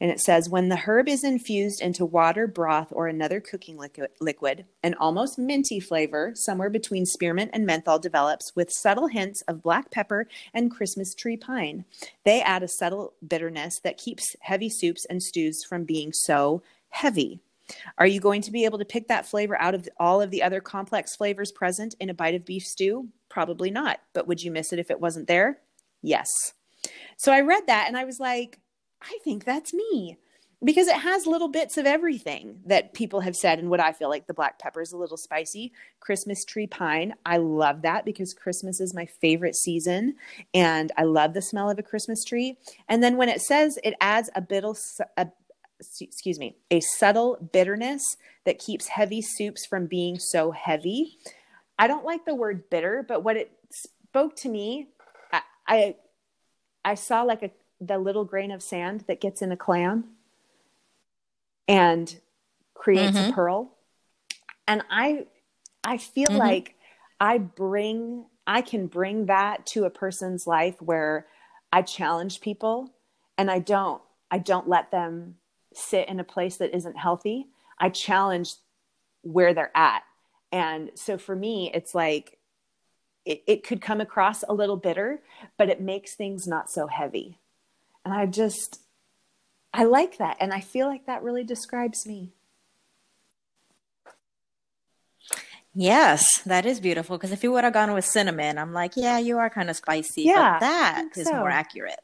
And it says when the herb is infused into water, broth, or another cooking liquid, an almost minty flavor, somewhere between spearmint and menthol, develops with subtle hints of black pepper and Christmas tree pine. They add a subtle bitterness that keeps heavy soups and stews from being so heavy. Are you going to be able to pick that flavor out of all of the other complex flavors present in a bite of beef stew? Probably not. But would you miss it if it wasn't there? Yes. So I read that and I was like, I think that's me because it has little bits of everything that people have said and what I feel like the black pepper is a little spicy. Christmas tree pine, I love that because Christmas is my favorite season and I love the smell of a Christmas tree. And then when it says it adds a bit a, excuse me, a subtle bitterness that keeps heavy soups from being so heavy. I don't like the word bitter, but what it spoke to me, I I, I saw like a the little grain of sand that gets in a clam and creates mm-hmm. a pearl. And I I feel mm-hmm. like I bring I can bring that to a person's life where I challenge people and I don't I don't let them sit in a place that isn't healthy. I challenge where they're at. And so for me, it's like it, it could come across a little bitter, but it makes things not so heavy. And I just, I like that. And I feel like that really describes me. Yes, that is beautiful. Because if you would have gone with cinnamon, I'm like, yeah, you are kind of spicy. Yeah, but that is so. more accurate.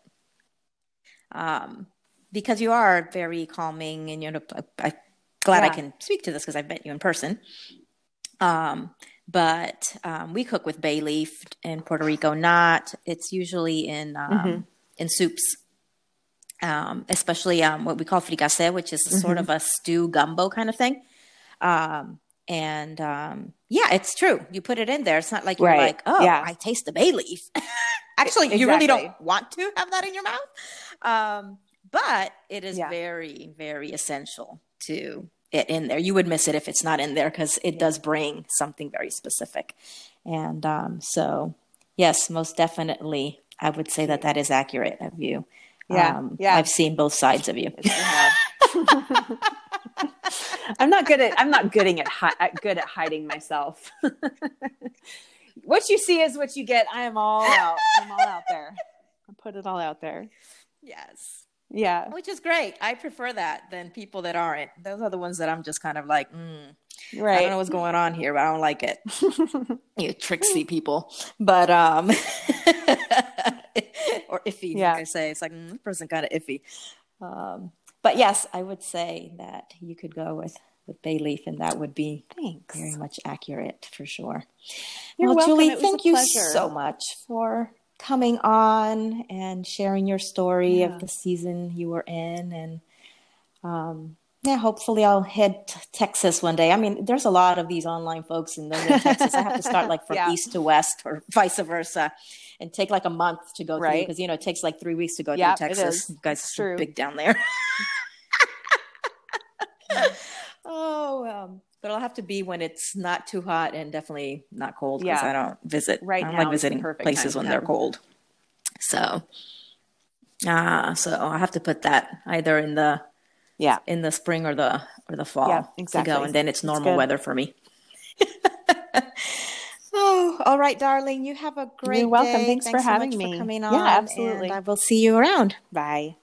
Um, because you are very calming and you know I, am glad yeah. I can speak to this because I've met you in person. Um, but um, we cook with bay leaf in Puerto Rico. Not it's usually in um, mm-hmm. in soups, um, especially um, what we call fricassee, which is mm-hmm. sort of a stew gumbo kind of thing. Um, and um, yeah, it's true. You put it in there. It's not like you're right. like, oh, yeah. I taste the bay leaf. Actually, exactly. you really don't want to have that in your mouth. Um, but it is yeah. very, very essential to it in there. You would miss it if it's not in there because it yeah. does bring something very specific. And um, so, yes, most definitely, I would say that that is accurate of you. Yeah, um, yeah. I've seen both sides of you. I'm not good at I'm not good at, hi- good at hiding myself. what you see is what you get. I am all out. I'm all out there. I put it all out there. Yes. Yeah. Which is great. I prefer that than people that aren't. Those are the ones that I'm just kind of like, mm, right. I don't know what's going on here, but I don't like it. you tricksy people. But, um, or iffy, yeah. like I say. It's like, mm, this person kind of iffy. Um, but yes, I would say that you could go with with bay leaf, and that would be Thanks. very much accurate for sure. You're well, welcome. Julie, thank you so much for coming on and sharing your story yeah. of the season you were in and um, yeah hopefully i'll head to texas one day i mean there's a lot of these online folks in, texas i have to start like from yeah. east to west or vice versa and take like a month to go right. through because you know it takes like three weeks to go through texas you guys are big down there oh um, but it'll have to be when it's not too hot and definitely not cold because yeah. I don't visit. Right I don't like visiting places when they're cold. So, ah, uh, so I'll have to put that either in the yeah in the spring or the or the fall yeah, exactly. to go, and then it's normal weather for me. oh, all right, darling. You have a great. You're welcome. Day. Thanks, Thanks for so having me for coming on. Yeah, absolutely. I will see you around. Bye.